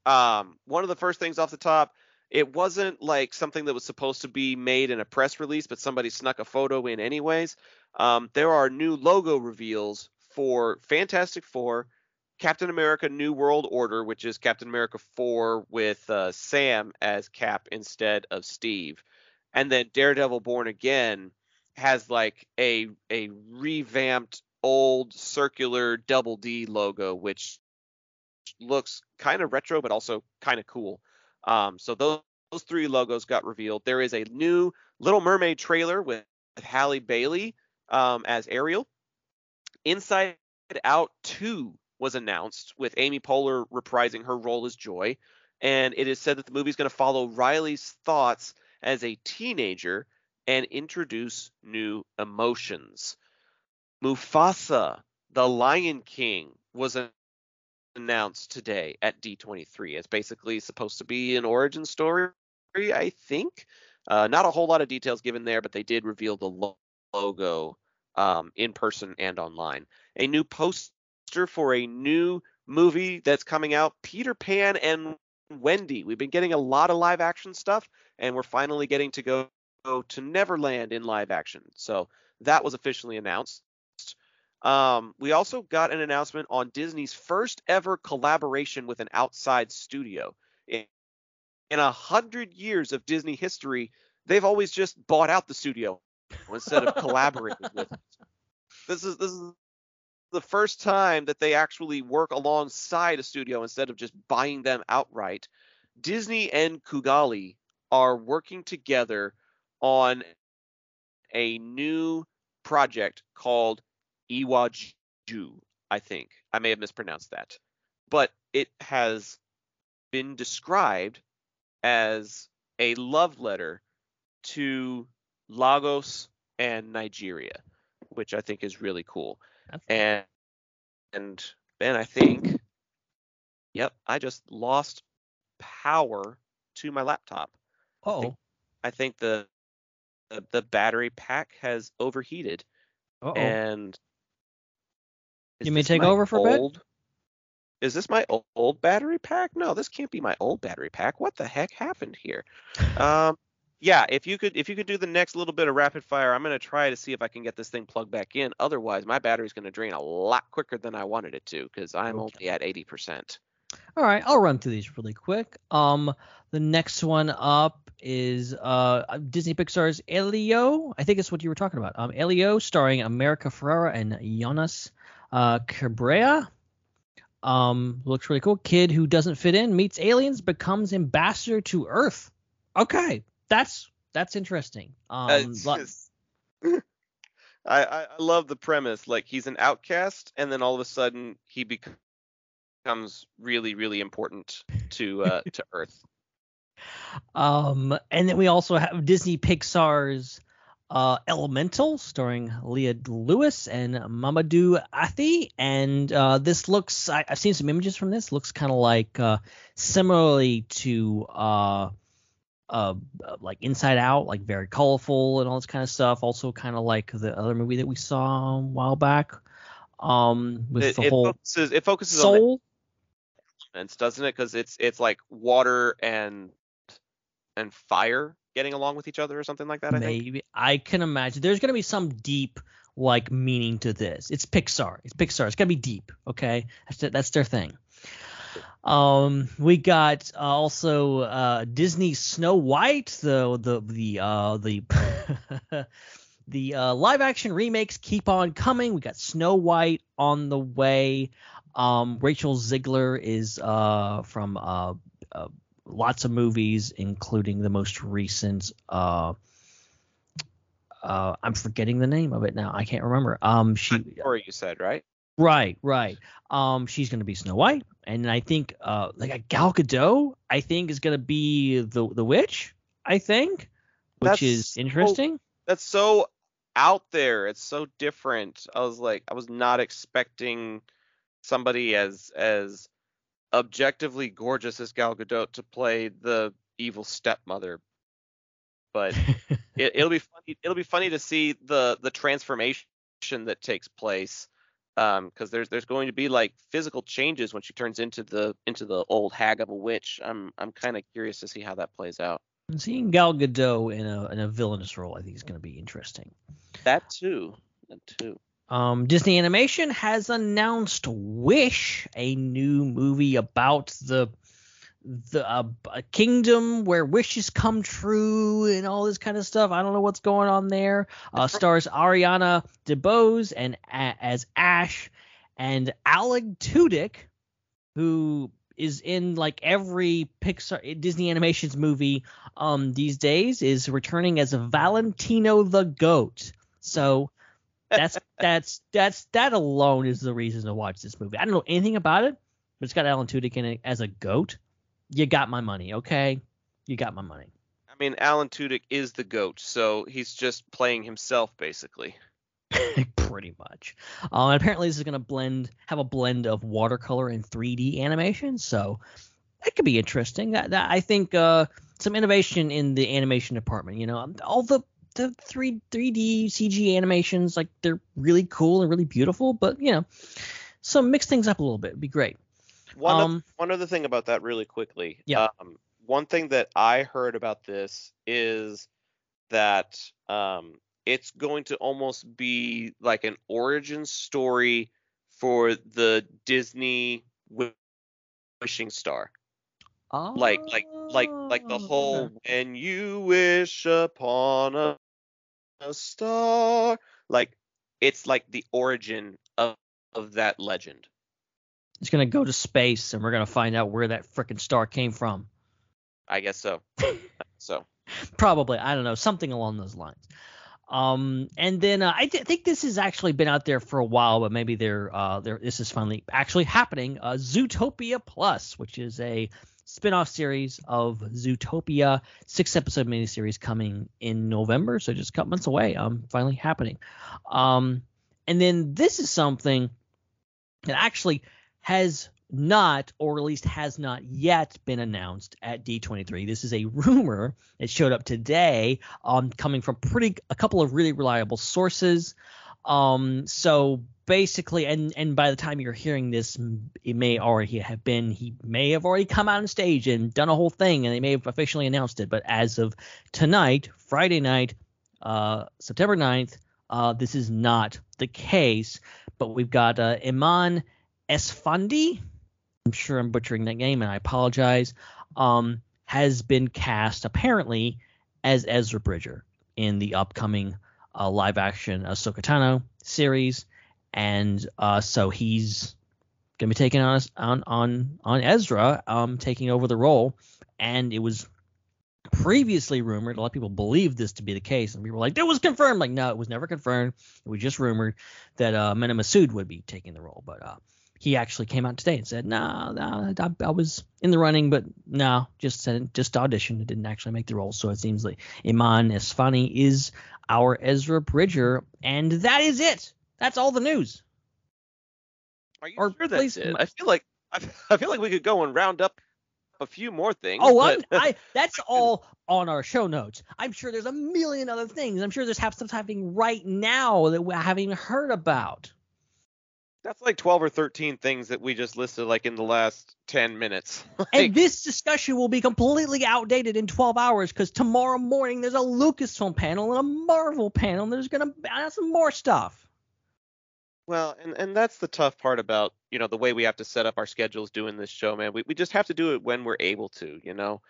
Um, one of the first things off the top it wasn't like something that was supposed to be made in a press release, but somebody snuck a photo in anyways. Um, there are new logo reveals for Fantastic Four, Captain America: New World Order, which is Captain America 4 with uh, Sam as Cap instead of Steve, and then Daredevil: Born Again has like a a revamped old circular double D logo, which looks kind of retro but also kind of cool. Um, so those, those three logos got revealed. There is a new Little Mermaid trailer with, Halle Bailey um, as Ariel. Inside Out 2 was announced with Amy Poehler reprising her role as Joy. And it is said that the movie is going to follow Riley's thoughts as a teenager and introduce new emotions. Mufasa, the Lion King, was announced today at D23. It's basically supposed to be an origin story, I think. Uh, not a whole lot of details given there, but they did reveal the logo um, in person and online. A new poster for a new movie that's coming out, Peter Pan and Wendy. We've been getting a lot of live action stuff, and we're finally getting to go, to Neverland in live action. So that was officially announced. Um, we also got an announcement on Disney's first ever collaboration with an outside studio. In, in a hundred years of Disney history, they've always just bought out the studio instead of collaborating with it. This is this is the first time that they actually work alongside a studio instead of just buying them outright. Disney and Kugali are working together on a new project called Iwaju, I think. I may have mispronounced that. But it has been described as a love letter to Lagos and Nigeria, which I think is really cool. And and Ben, I think yep, I just lost power to my laptop. oh, I think the the, the battery pack has overheated oh. and You may take over for a bit? old, Is this my old battery pack? No, this can't be my old battery pack. What the heck happened here? Um, yeah, if you could if you could do the next little bit of rapid fire, I'm gonna try to see if I can get this thing plugged back in. Otherwise, my battery's gonna drain a lot quicker than I wanted it to because I'm only at 80%. All right, I'll run through these really quick. Um, the next one up is uh Disney Pixar's Elio. I think it's what you were talking about. Um, Elio, starring America Ferrera and Jonas uh, Cabrera. Um, looks really cool. Kid who doesn't fit in meets aliens, becomes ambassador to Earth. Okay, that's that's interesting. Um, Uh, just- I, I love the premise. Like he's an outcast, and then all of a sudden he becomes really really important to uh, to Earth. Um, and then we also have Disney Pixar's uh, Elemental, starring Leah Lewis and Mamoudou Athie. And uh, this looks, I, I've seen some images from this. Looks kind of like uh, similarly to uh, like Inside Out, like very colorful and all this kind of stuff. Also, kind of like the other movie that we saw a while back. Um, with It, the it whole focuses it focuses soul. elements, doesn't it? Because it's it's like water and and fire getting along with each other or something like that. I think. Maybe I can imagine there's gonna be some deep like meaning to this. It's Pixar. It's Pixar. It's gotta be deep. Okay, that's that's their thing. Um, we got uh, also uh, Disney Snow White, the the the uh, the the uh, live action remakes keep on coming. We got Snow White on the way. Um, Rachel Zegler is uh, from uh, uh, lots of movies, including the most recent. Uh, uh, I'm forgetting the name of it now. I can't remember. Um, she Or you said right? Right, right. Um, she's gonna be Snow White, and I think uh, like a Gal Gadot, I think is gonna be the the witch. I think, which That's is so- interesting. That's so out there. It's so different. I was like, I was not expecting somebody as as objectively gorgeous as Gal Gadot to play the evil stepmother. But it, it'll be funny. It'll be funny to see the the transformation that takes place, because there's there's going to be like physical changes when she turns into the into the old hag of a witch. I'm I'm kind of curious to see how that plays out. Seeing Gal Gadot in a in a villainous role, I think is gonna be interesting. That too. That too. Um, Disney Animation has announced Wish, a new movie about the the uh, a kingdom where wishes come true and all this kind of stuff. I don't know what's going on there. Uh, stars Ariana DeBose and a- as Ash and Alec Tudyk, who is in like every Pixar Disney Animations movie um these days, is returning as Valentino the Goat. So that's that's that's that alone is the reason to watch this movie. I don't know anything about it, but it's got Alan Tudyk in it as a goat. You got my money, okay? You got my money. I mean, Alan Tudyk is the goat, so he's just playing himself basically. pretty much. Uh, and apparently, this is going to blend, have a blend of watercolor and 3D animation, so that could be interesting. That, that I think uh, some innovation in the animation department. You know, um, all the the three 3D CG animations, like they're really cool and really beautiful, but you know, so mix things up a little bit would be great. One Um, one other thing about that, really quickly. Yeah. Um, one thing that I heard about this is that um, it's going to almost be like an origin story for the Disney wishing star. Oh. Like, like, like, like the whole "When you wish upon a, a star," like it's like the origin of of that legend. It's gonna go to space, and we're gonna find out where that frickin' star came from. I guess so. so. Probably, I don't know, something along those lines. Um, and then uh, I th- think this has actually been out there for a while, but maybe they're uh, they're this is finally actually happening. Uh, Zootopia Plus, which is a spin-off series of Zootopia, six episode miniseries coming in November, so just a couple months away. Um, finally happening. Um, and then this is something that actually has not, or at least has not yet been announced at D23. This is a rumor that showed up today, um, coming from pretty a couple of really reliable sources. Um, so basically, and and by the time you're hearing this, it may already have been. He may have already come out on stage and done a whole thing, and they may have officially announced it. But as of tonight, Friday night, uh, September 9th, uh, this is not the case. But we've got uh, Eman Esfandi. I'm sure I'm butchering that name, and I apologize. Um, has been cast apparently as Ezra Bridger in the upcoming uh, live action Ahsoka Tano series, and uh, so he's gonna be taking on on on on Ezra, um, taking over the role, and it was previously rumored. A lot of people believed this to be the case, and people were like, "It was confirmed." Like, no, it was never confirmed. It was just rumored that uh, Mena Massoud would be taking the role, but uh, he actually came out today and said, "No, no, I, I was in the running, but no, just said just auditioned. It didn't actually make the role." So it seems like Eman Esfani is our Ezra Bridger, and that is it. That's all the news. Are you Or sure that's it? I feel like I, I feel like we could go and round up a few more things. Oh, but- I that's all on our show notes. I'm sure there's a million other things. I'm sure there's stuff happening right now that we haven't even heard about. That's like 12 or 13 things that we just listed like in the last 10 minutes. Like, And this discussion will be completely outdated in 12 hours because tomorrow morning there's a Lucasfilm panel and a Marvel panel. And there's gonna be uh, some more stuff. well, and and that's the tough part about, you know, the way we have to set up our schedules doing this show, man. We we just have to do it when we're able to, you know.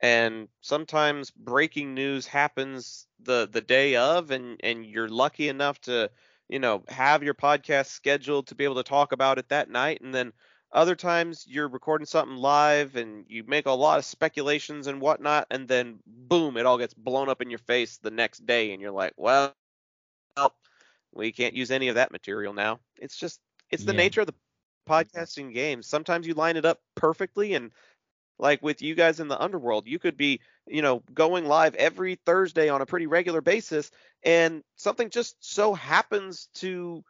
And sometimes breaking news happens the the day of and and you're lucky enough to, you know, have your podcast scheduled to be able to talk about it that night and then other times you're recording something live and you make a lot of speculations and whatnot and then boom it all gets blown up in your face the next day and you're like well well we can't use any of that material now it's just it's the Yeah. nature of the podcasting game sometimes you line it up perfectly and like with you guys in the underworld you could be you know going live every thursday on a pretty regular basis and something just so happens to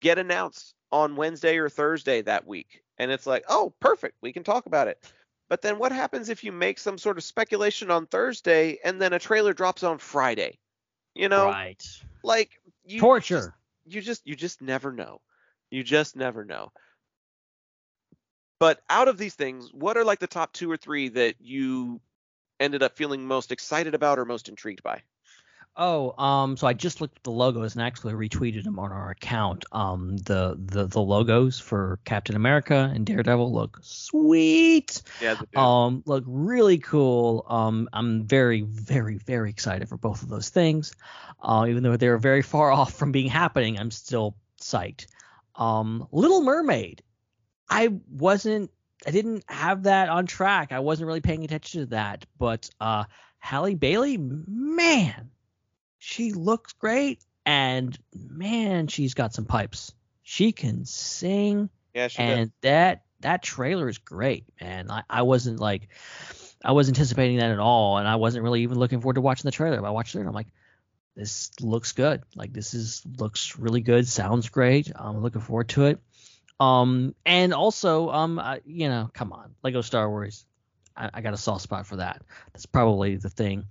get announced on Wednesday or Thursday that week. And it's like, oh, perfect, we can talk about it. But then what happens if you make some sort of speculation on Thursday and then a trailer drops on Friday? You know, right. like you Torture. Just, you just you just never know. You just never know. But out of these things, what are like the top two or three that you ended up feeling most excited about or most intrigued by? Oh, um, so I just looked at the logos and actually retweeted them on our account. Um, the the the logos for Captain America and Daredevil look sweet. Yeah, Um, look really cool. Um, I'm very very very excited for both of those things. Uh, even though they're very far off from being happening, I'm still psyched. Um, Little Mermaid. I wasn't. I didn't have that on track. I wasn't really paying attention to that. But uh, Halle Bailey, man, she looks great, and man, she's got some pipes. She can sing, yeah, she does. and that that trailer is great, man. I, I wasn't like, I was anticipating that at all, and I wasn't really even looking forward to watching the trailer. But I watched it, and I'm like, this looks good. Like this is looks really good. Sounds great. I'm looking forward to it. Um, and also, um, uh, you know, come on, Lego Star Wars. I, I got a soft spot for that. That's probably the thing.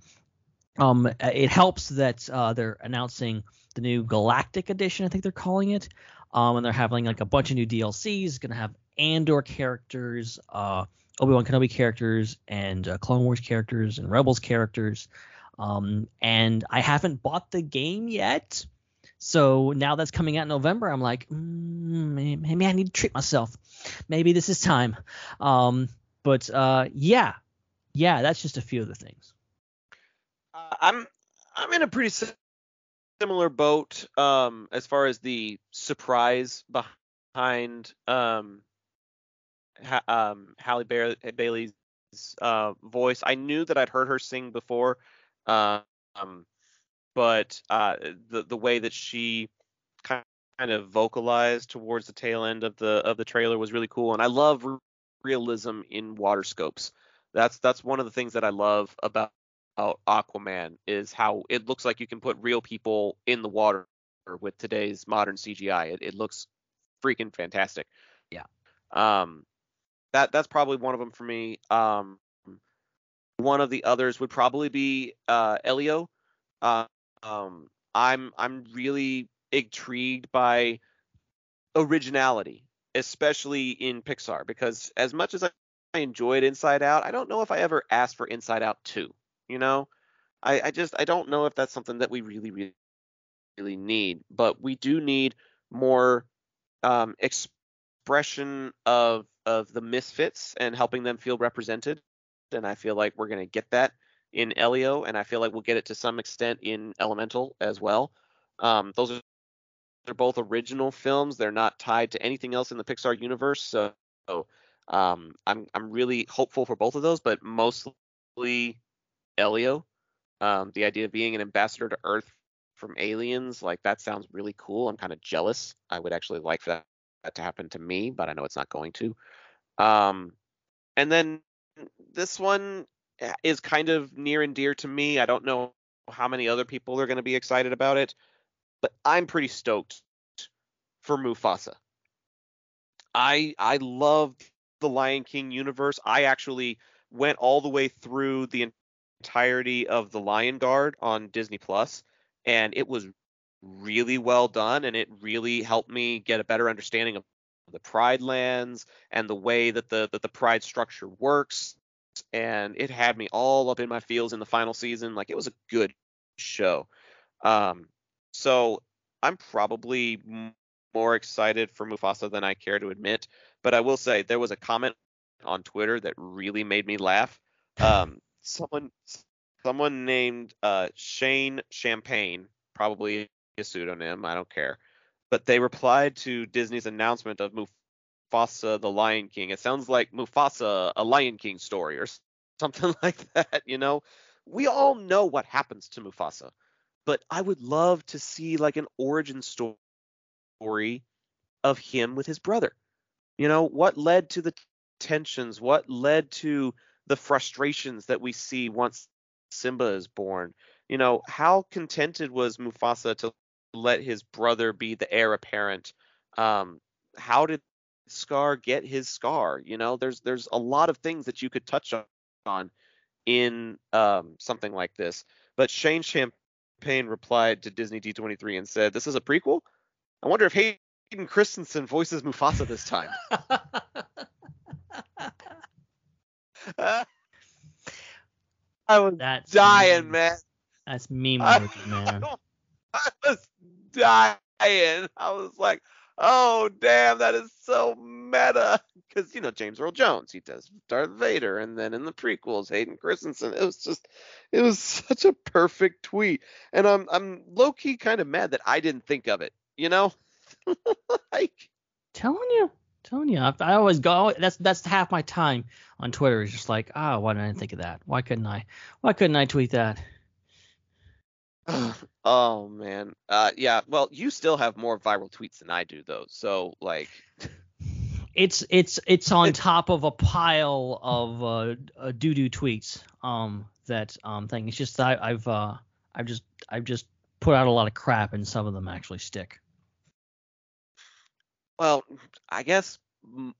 Um, it helps that uh, they're announcing the new Galactic Edition. I think they're calling it. Um, and they're having like a bunch of new DLCs. To have Andor characters, uh, Obi Wan Kenobi characters, and uh, Clone Wars characters, and Rebels characters. Um, and I haven't bought the game yet. So now that's coming out in November, I'm like, mm, maybe I need to treat myself. Maybe this is time. Um, but uh, yeah, yeah, that's just a few of the things. Uh, I'm I'm in a pretty similar boat um, as far as the surprise behind um, ha- um, Halle Bailey's uh, voice. I knew that I'd heard her sing before, um, but uh, the the way that she kind of vocalized towards the tail end of the of the trailer was really cool, and I love realism in water scopes. That's that's one of the things that I love about Aquaman is how it looks like you can put real people in the water with today's modern CGI. It, it looks freaking fantastic. Yeah. Um, that that's probably one of them for me. Um, one of the others would probably be uh, Elio. Uh, um, I'm I'm really intrigued by originality, especially in Pixar, because as much as I enjoyed Inside Out, I don't know if I ever asked for Inside Out 2. You know, I, I just I don't know if that's something that we really really really need, but we do need more um, expression of of the misfits and helping them feel represented and I feel like we're to get that in Elio, and I feel like we'll get it to some extent in Elemental as well. Um, those are they're both original films. They're not tied to anything else in the Pixar universe, so um, I'm I'm really hopeful for both of those, but mostly Elio. Um, the idea of being an ambassador to Earth from aliens, like that sounds really cool. I'm kind of jealous. I would actually like for that, that to happen to me, but I know it's not going to. Um, and then this one is kind of near and dear to me. I don't know how many other people are going to be excited about it, but I'm pretty stoked for Mufasa. I I love the Lion King universe. I actually went all the way through the entirety of the Lion Guard on Disney Plus, and it was really well done, and it really helped me get a better understanding of the Pride lands and the way that the that the Pride structure works. And it had me all up in my feels in the final season. Like it was a good show. Um, so I'm probably more excited for Mufasa than I care to admit. But I will say there was a comment on Twitter that really made me laugh. Um, someone someone named uh, Shane Champagne, probably a pseudonym, I don't care but they replied to Disney's announcement of Mufasa the Lion King. It sounds like Mufasa a Lion King story or something like that, you know. We all know what happens to Mufasa, but I would love to see like an origin story of him with his brother. You know, what led to the tensions, what led to the frustrations that we see once Simba is born. You know, how contented was Mufasa to let his brother be the heir apparent. Um, how did Scar get his scar? You know, there's there's a lot of things that you could touch on in um, something like this. But Shane Champagne replied to Disney D23 and said, "This is a prequel. I wonder if Hayden Christensen voices Mufasa this time." I was That's dying, meme. man. That's meme worthy, man. I was dying. I was like, oh damn, that is so meta. Because you know James Earl Jones, he does Darth Vader, and then in the prequels, Hayden Christensen. It was just, it was such a perfect tweet, and I'm I'm low key kind of mad that I didn't think of it. You know, like telling you, telling you. I, I always go. That's that's half my time on Twitter. Is just like, ah, why didn't I think of that? Why couldn't I? Why couldn't I tweet that? oh man, uh, yeah. Well, you still have more viral tweets than I do, though. So like, It's it's it's on top of a pile of uh, uh doo doo tweets. Um, that um thing. It's just I, I've uh I've just I've just put out a lot of crap and some of them actually stick. Well, I guess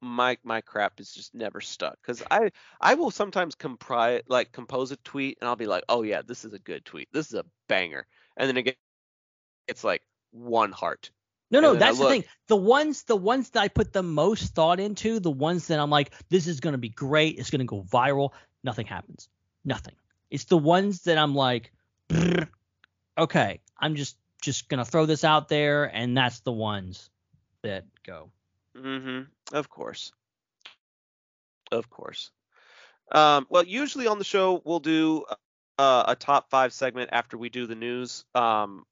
my my crap is just never stuck because I I will sometimes compri like compose a tweet and I'll be like, oh yeah, this is a good tweet, this is a banger, and then again, it's like one heart. No, no, that's the thing. The ones, the ones that I put the most thought into, the ones that I'm like, this is gonna be great, it's gonna go viral. Nothing happens. Nothing. It's the ones that I'm like, okay, I'm just just gonna throw this out there, and that's the ones that go. Mm-hmm. Of course. Of course. Um, well, usually on the show we'll do uh, a top five segment after we do the news. Um,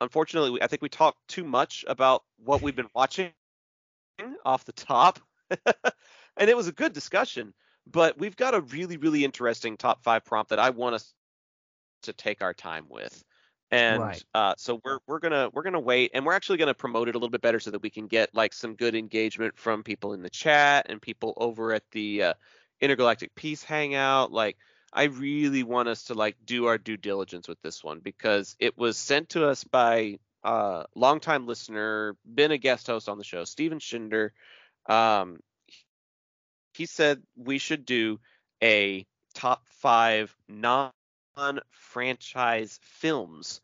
unfortunately, we, I think we talked too much about what we've been watching off the top, and it was a good discussion. But we've got a really, really interesting top five prompt that I want us to take our time with. And Right. uh, so we're we're gonna we're gonna wait, and we're actually gonna promote it a little bit better so that we can get like some good engagement from people in the chat and people over at the uh, Intergalactic Peace Hangout. Like, I really want us to like do our due diligence with this one because it was sent to us by uh, longtime listener, been a guest host on the show, Steven Schinder. Um, he said we should do a top five non franchise films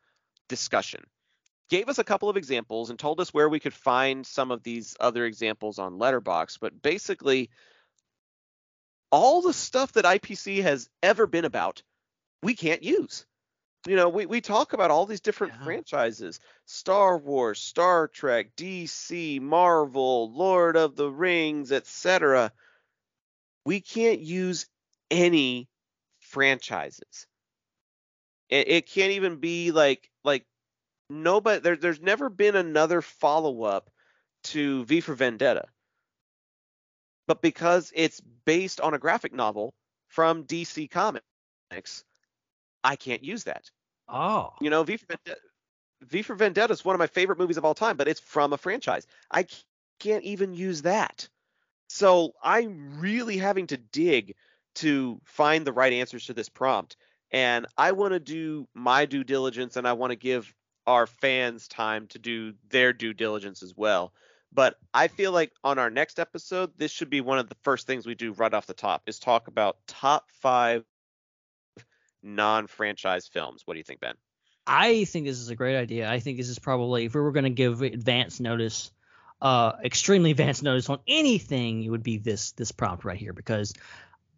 discussion. Gave us a couple of examples and told us where we could find some of these other examples on Letterboxd, but basically all the stuff that IPC has ever been about, we can't use. You know, we, we talk about all these different Yeah. franchises Star Wars, Star Trek, DC, Marvel, Lord of the Rings, etc. We can't use any franchises. It, it can't even be like like nobody there, there's never been another follow-up to V for Vendetta. But because it's based on a graphic novel from DC Comics, I can't use that. Oh, You know, V for Vendetta, V for Vendetta is one of my favorite movies of all time, but it's from a franchise. I can't even use that. So I'm really having to dig to find the right answers to this prompt. And I want to do my due diligence and I want to give our fans time to do their due diligence as well. But I feel like on our next episode, this should be one of the first things we do right off the top is talk about top five non-franchise films. What do you think, Ben? I think this is a great idea. I think this is probably if we were going to give advance notice, uh, extremely advanced notice on anything, it would be this this prompt right here because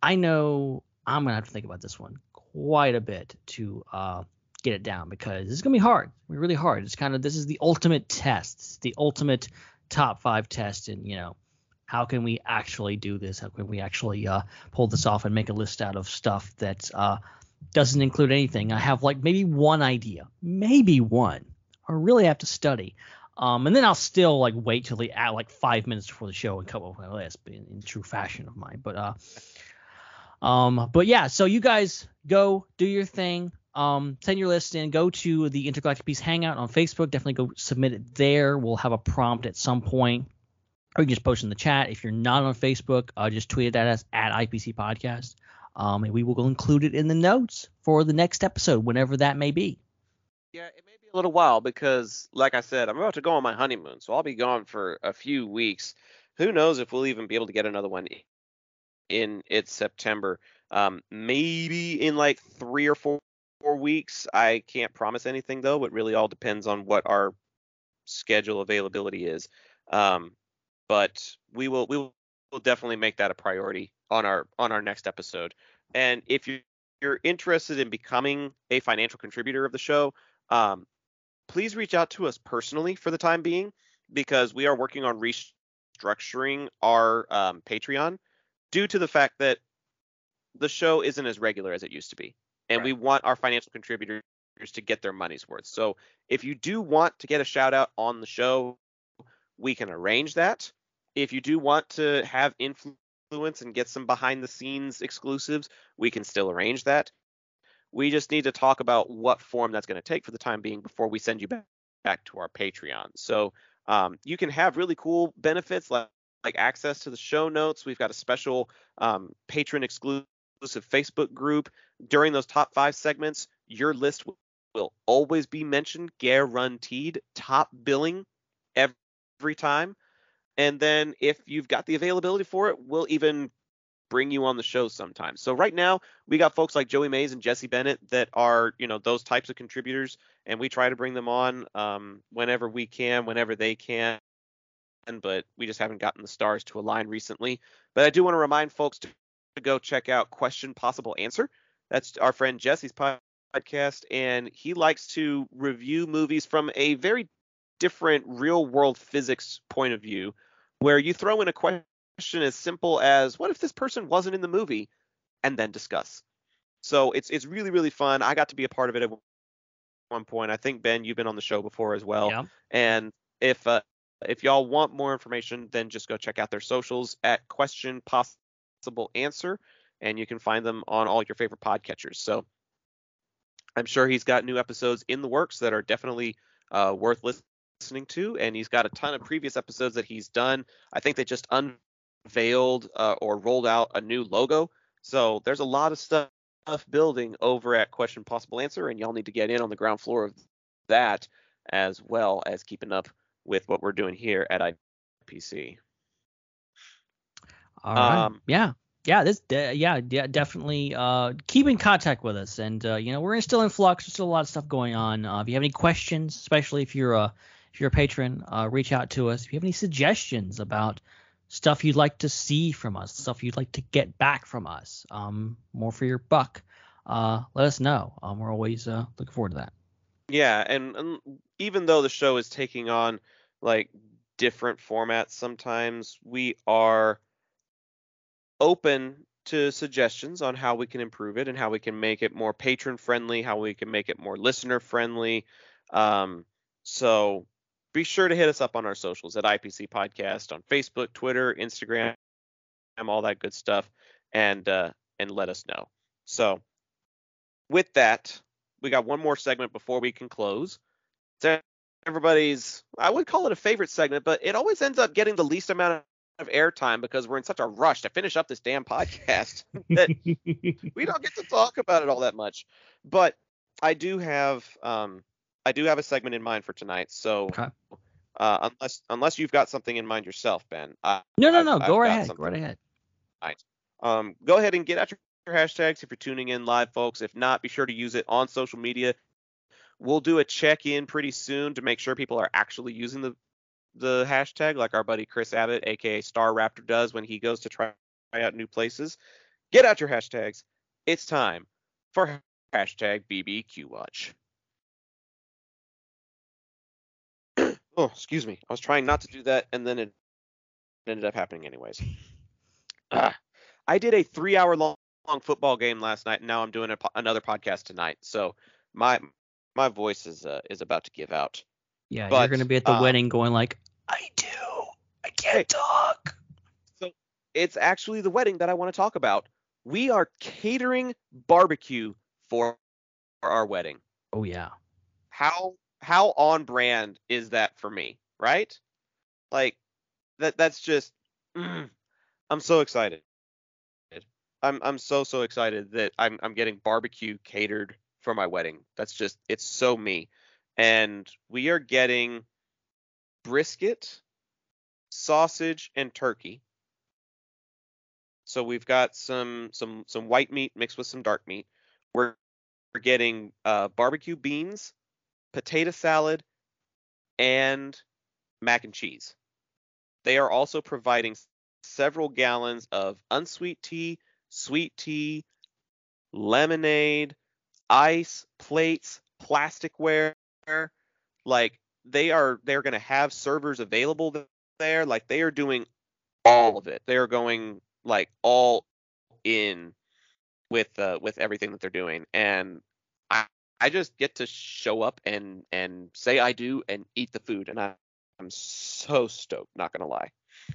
I know I'm gonna have to think about this one quite a bit to uh, get it down because it's gonna be hard, really hard. It's kind of this is the ultimate test, it's the ultimate top five test, and you know how can we actually do this? How can we actually uh, pull this off and make a list out of stuff that uh, doesn't include anything. I have like maybe one idea, maybe one. I really have to study. Um, and then I'll still like wait till the at like five minutes before the show and come up with my list in, in true fashion of mine. But uh, um, but yeah, so you guys go do your thing. Um, send your list in. Go to the Intergalactic Peace Hangout on Facebook. Definitely go submit it there. We'll have a prompt at some point, or you can just post in the chat. If you're not on Facebook, uh, just tweet it at us at IPC Podcast. Um, and we will include it in the notes for the next episode, whenever that may be. Yeah, it may be a little while because, like I said, I'm about to go on my honeymoon, so I'll be gone for a few weeks. Who knows if we'll even be able to get another one in it's September? Um, maybe in like three or four, four weeks. I can't promise anything though. It really all depends on what our schedule availability is. Um, but we will we will definitely make that a priority on our on our next episode. And if you you're interested in becoming a financial contributor of the show, um, please reach out to us personally for the time being because we are working on restructuring our um, Patreon due to the fact that the show isn't as regular as it used to be. And we want our financial contributors to get their money's worth. So if you do want to get a shout out on the show, we can arrange that. If you do want to have influence and get some behind the scenes exclusives, we can still arrange that. We just need to talk about what form that's going to take for the time being before we send you back, back to our Patreon. So um, you can have really cool benefits like, like access to the show notes. We've got a special um, patron exclusive Facebook group. During those top five segments, your list will always be mentioned, guaranteed, top billing every time. And then if you've got the availability for it, we'll even bring you on the show sometimes. So right now we got folks like Joey Mays and Jesse Bennett that are, you know, those types of contributors, and we try to bring them on um, whenever we can, whenever they can. But we just haven't gotten the stars to align recently. But I do want to remind folks to, to go check out Question Possible Answer. That's our friend Jesse's podcast, and he likes to review movies from a very different real world physics point of view, where you throw in a question as simple as what if this person wasn't in the movie and then discuss so it's it's really really fun i got to be a part of it at one point i think ben you've been on the show before as well Yeah. and if uh, if y'all want more information then just go check out their socials at question possible answer and you can find them on all your favorite podcatchers so i'm sure he's got new episodes in the works that are definitely uh, worth listening to and he's got a ton of previous episodes that he's done i think they just unveiled uh, or rolled out a new logo. So there's a lot of stuff building over at Question Possible Answer, and y'all need to get in on the ground floor of that as well as keeping up with what we're doing here at IPC. All right. Um, yeah. Yeah, this de- yeah, yeah, definitely uh keep in contact with us and uh you know, we're still in flux, there's still a lot of stuff going on. Uh if you have any questions, especially if you're a if you're a patron, uh reach out to us. If you have any suggestions about stuff you'd like to see from us, stuff you'd like to get back from us, um more for your buck, uh let us know. Um we're always uh looking forward to that. Yeah, and, and even though the show is taking on like different formats sometimes, we are open to suggestions on how we can improve it and how we can make it more patron friendly, how we can make it more listener friendly. Um, so be sure to hit us up on our socials at IPC Podcast on Facebook, Twitter, Instagram, all that good stuff, and uh, and let us know. So with that, we got one more segment before we can close. It's everybody's I would call it a favorite segment, but it always ends up getting the least amount of airtime because we're in such a rush to finish up this damn podcast that we don't get to talk about it all that much. But I do have um I do have a segment in mind for tonight. So Okay. uh, unless unless you've got something in mind yourself, Ben, I, No, no, I've- no, I've go right ahead. Go right ahead. um, go ahead and get out your, your hashtags if you're tuning in live, folks. If not, be sure to use it on social media. We'll do a check in pretty soon to make sure people are actually using the the hashtag, like our buddy Chris Abbott, aka Star Raptor, does when he goes to try out new places. Get out your hashtags. It's time for hashtag BBQ Watch. oh, excuse me. I was trying not to do that, and then it ended up happening anyways. Ah. I did a three hour long, long football game last night, and now I'm doing a, another podcast tonight. So my my voice is uh, is about to give out. Yeah, you're gonna be at the um, wedding going like, I do. I can't Hey. talk. So it's actually the wedding that I want to talk about. We are catering barbecue for our wedding. Oh yeah. How how on brand is that for me, right? Like that that's just mm, I'm so excited. I'm I'm so so excited that I'm I'm getting barbecue catered for my wedding. That's just it's so me. And we are getting brisket, sausage and turkey. So we've got some some some white meat mixed with some dark meat. We're we're getting uh, barbecue beans, potato salad, and mac and cheese. They are also providing several gallons of unsweet tea, sweet tea, lemonade, ice, plates, plasticware. Like they are they're going to have servers available there. Like they are doing all of it. They are going like all in with uh, with everything that they're doing and I I just get to show up and and say I do and eat the food and I I'm so stoked, not gonna lie.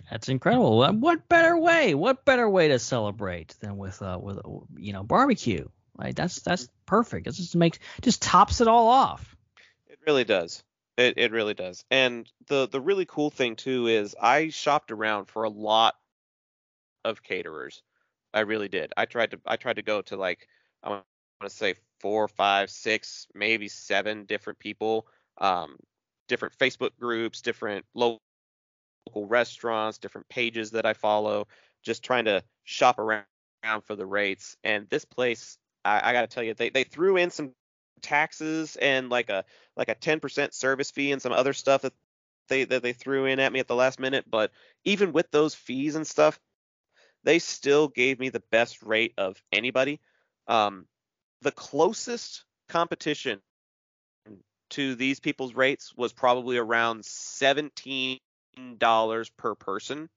That's incredible. What- better way? What better way to celebrate than with uh with uh, you know barbecue? Like that's that's perfect. It just makes just tops it all off. It really does. It it really does. And the the really cool thing too is I shopped around for a lot of caterers. I really did. I tried to I tried to go to like I went to say four, five, six, maybe seven different people, um, different Facebook groups, different local restaurants, different pages that I follow, just trying to shop around for the rates. And this place, I, I got to tell you, they they threw in some taxes and like a like a 10% service fee and some other stuff that they that they threw in at me at the last minute. But even with those fees and stuff, they still gave me the best rate of anybody. Um, the closest competition to these people's rates was probably around seventeen dollars per person,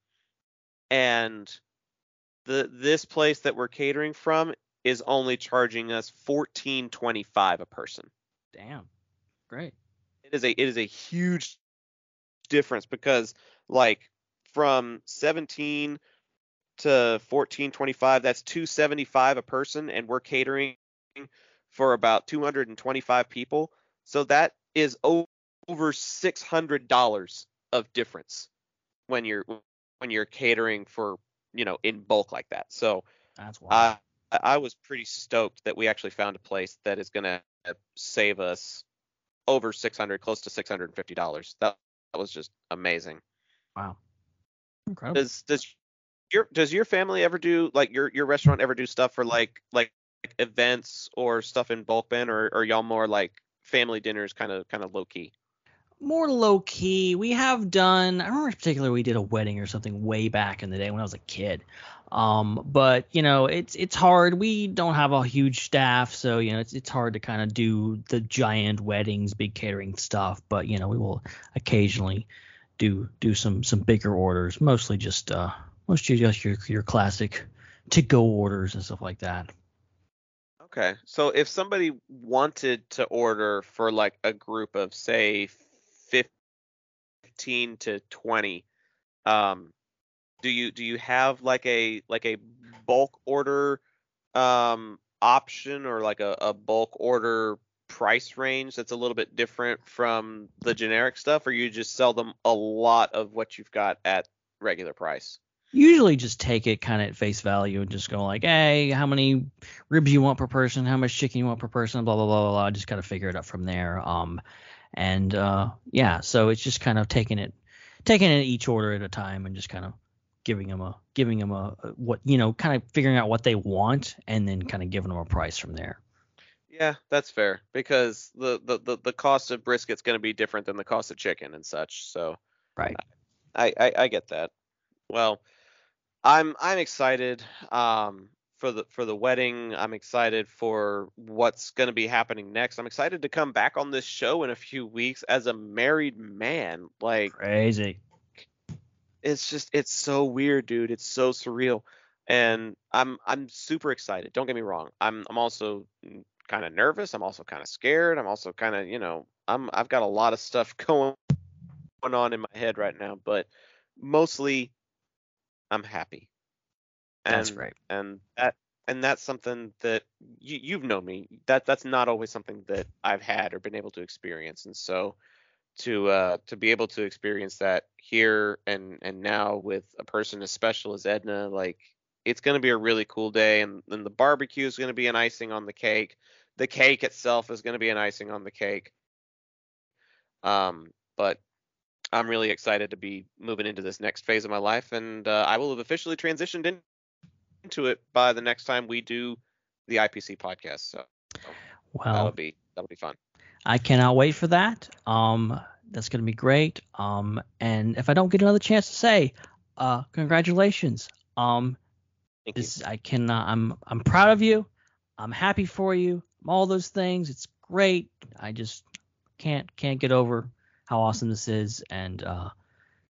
and the this place that we're catering from is only charging us fourteen twenty five a person. Damn. Great. It is a it is a huge difference because like from 17 to 1425 that's 275 a person and we're catering for about 225 people so that is over $600 of difference when you're when you're catering for you know in bulk like that. So That's why I I was pretty stoked that we actually found a place that is going to save us over 600 close to $650 that, that was just amazing. Wow. Incredible. does does your does your family ever do like your your restaurant ever do stuff for like like events or stuff in bulk bin or or y'all more like family dinners kind of kind of low key more low key. We have done. I remember in particular we did a wedding or something way back in the day when I was a kid. Um, but you know, it's it's hard. We don't have a huge staff, so you know, it's it's hard to kind of do the giant weddings, big catering stuff. But you know, we will occasionally do do some some bigger orders, mostly just uh mostly just your your classic to go orders and stuff like that. okay so if somebody wanted to order for like a group of say 15 to 20 um do you do you have like a like a bulk order um option or like a, a bulk order price range that's a little bit different from the generic stuff or you just sell them a lot of what you've got at regular price usually just take it kind of at face value and just go like, hey, how many ribs you want per person, how much chicken you want per person, blah blah blah blah. blah. Just kind of figure it out from there. Um, and uh, yeah, so it's just kind of taking it, taking it each order at a time and just kind of giving them a, giving them a, a what you know, kind of figuring out what they want and then kind of giving them a price from there. yeah that's fair because the the the, the cost of brisket's going to be different than the cost of chicken and such so Right. I, I I get that. Well, I'm I'm excited um for the for the wedding. I'm excited for what's going to be happening next. I'm excited to come back on this show in a few weeks as a married man. Like Crazy. it's just it's so weird, dude. It's so surreal. And I'm I'm super excited. Don't get me wrong. I'm I'm also kind of nervous. I'm also kind of scared. I'm also kind of, you know, I'm I've got a lot of stuff going going on in my head right now, but mostly I'm happy. And, That's great. And that and that's something that you you've known me. That that's not always something that I've had or been able to experience. And so to uh to be able to experience that here and and now with a person as special as Edna, like it's going to be a really cool day and then the barbecue is going to be an icing on the cake. The cake itself is going to be an icing on the cake. Um but I'm really excited to be moving into this next phase of my life, and uh, I will have officially transitioned in, into it by the next time we do the IPC podcast. So Well, that'll be that'll be fun. I cannot wait for that. Um, that's gonna be great. Um, and if I don't get another chance to say, uh, congratulations. Um, Thank you. this I cannot. I'm I'm proud of you. I'm happy for you. All those things. It's great. I just can't can't get over how awesome this is. And uh,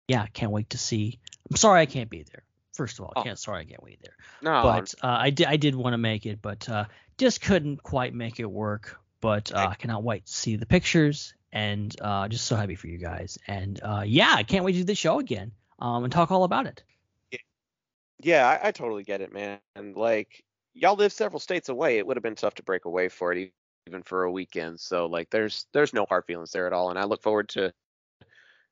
yeah, can't wait to see. I'm sorry I can't be there. First of all, Oh. can't sorry I can't wait there. No, but uh, I did I did want to make it, but uh, just couldn't quite make it work. But uh, I cannot wait to see the pictures and uh, just so happy for you guys. And uh, yeah, I can't wait to do the show again um, and talk all about it. yeah, I, I totally get it, man. And like y'all live several states away, it would have been tough to break away for it, even for a weekend. So like, there's there's no hard feelings there at all, and I look forward to,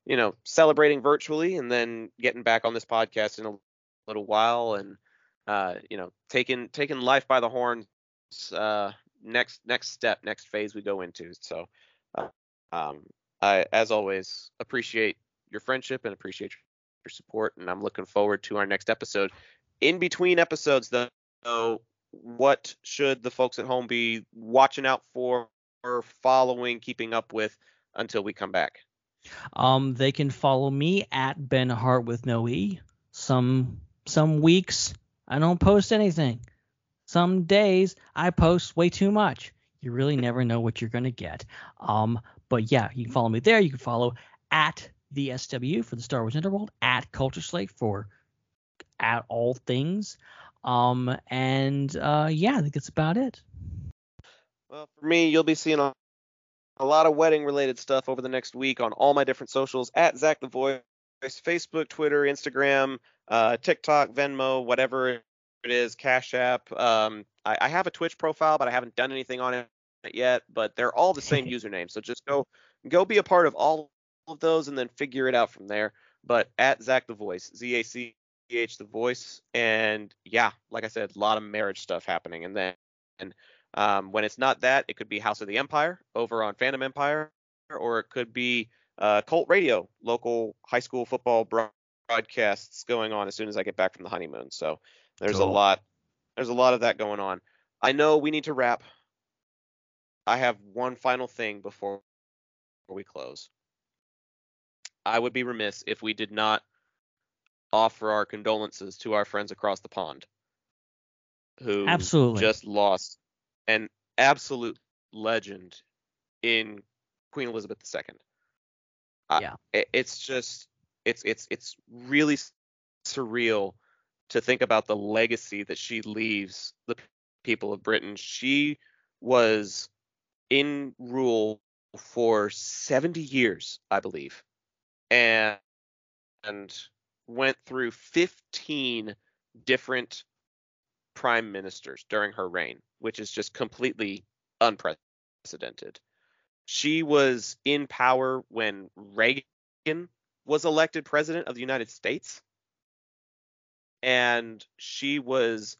you know, celebrating virtually and then getting back on this podcast in a little while and uh, you know, taking taking life by the horns uh next next step, next phase we go into. So, uh, um, I as always appreciate your friendship and appreciate your support, and I'm looking forward to our next episode. In between episodes, though, what should the folks at home be watching out for, or following, keeping up with until we come back? Um, they can follow me at Ben Hart with no e. Some some weeks I don't post anything. Some days I post way too much. You really never know what you're gonna get. Um, but yeah, you can follow me there. You can follow at the SW for the Star Wars Interworld, at Culture Slate for at all things. Um, and uh, yeah, I think that's about it. Well, for me, you'll be seeing a, a lot of wedding related stuff over the next week on all my different socials at Zach the Voice, Facebook, Twitter, Instagram, uh, TikTok, Venmo, whatever it is, Cash App. Um, I, I have a Twitch profile, but I haven't done anything on it yet. But they're all the same username, so just go go be a part of all of those and then figure it out from there. But at Zach the Voice, Z A C H the Voice, and yeah, like I said, a lot of marriage stuff happening, and then. And um, when it's not that, it could be House of the Empire over on Fandom Empire, or it could be uh, Colt Radio, local high school football broadcasts going on as soon as I get back from the honeymoon. So there's Cool. a lot, there's a lot of that going on. I know we need to wrap. I have one final thing before we close. I would be remiss if we did not offer our condolences to our friends across the pond who Absolutely. just lost an absolute legend in Queen Elizabeth II. Yeah. it- it's just it's it's it's really surreal to think about the legacy that she leaves the people of Britain. She was in rule for 70 years, I believe, and and went through 15 different prime ministers during her reign, which is just completely unprecedented. She was in power when Reagan was elected president of the United States. And she was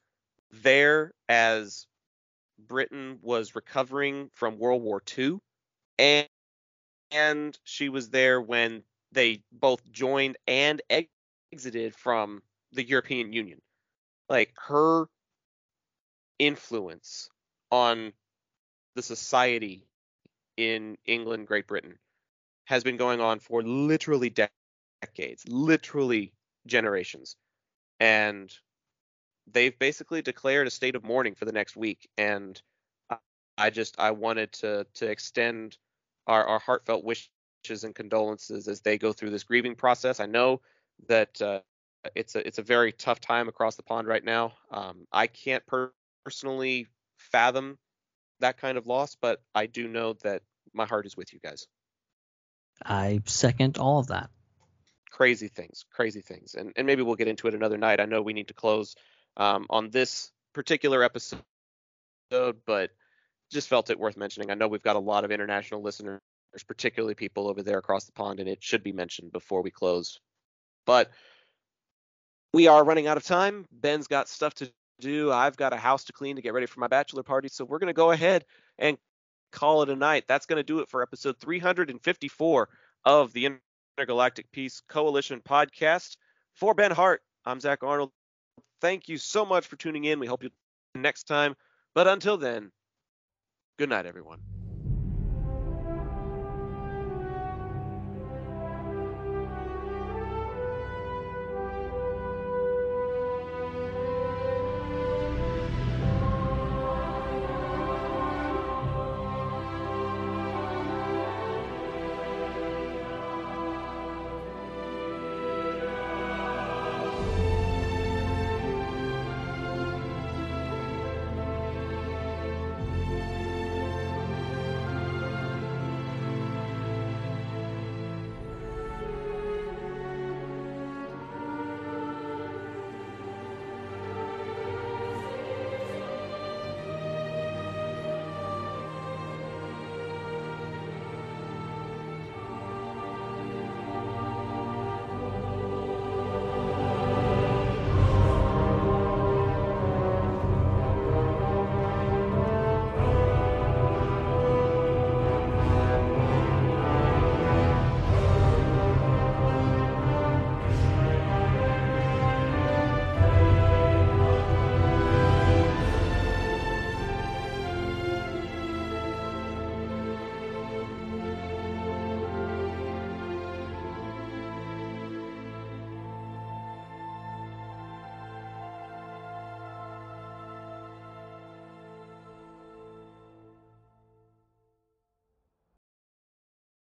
there as Britain was recovering from World War II. And, and she was there when they both joined and exited from the European Union. Like her influence on the society in England, Great Britain, has been going on for literally de- decades, literally generations. And they've basically declared a state of mourning for the next week. And I, just I wanted to to extend our, our heartfelt wishes and condolences as they go through this grieving process. I know that uh, it's a it's a very tough time across the pond right now. Um, I can't per- personally fathom that kind of loss, but I do know that my heart is with you guys. I second all of that. Crazy things, crazy things, and and maybe we'll get into it another night. I know we need to close um, on this particular episode, but just felt it worth mentioning. I know we've got a lot of international listeners, particularly people over there across the pond, and it should be mentioned before we close. But we are running out of time. Ben's got stuff to do. I've got a house to clean to get ready for my bachelor party. So we're going to go ahead and call it a night. That's going to do it for episode 354 of the Intergalactic Peace Coalition podcast. For Ben Hart, I'm Zach Arnold. Thank you so much for tuning in. We hope you next time. But until then, good night, everyone.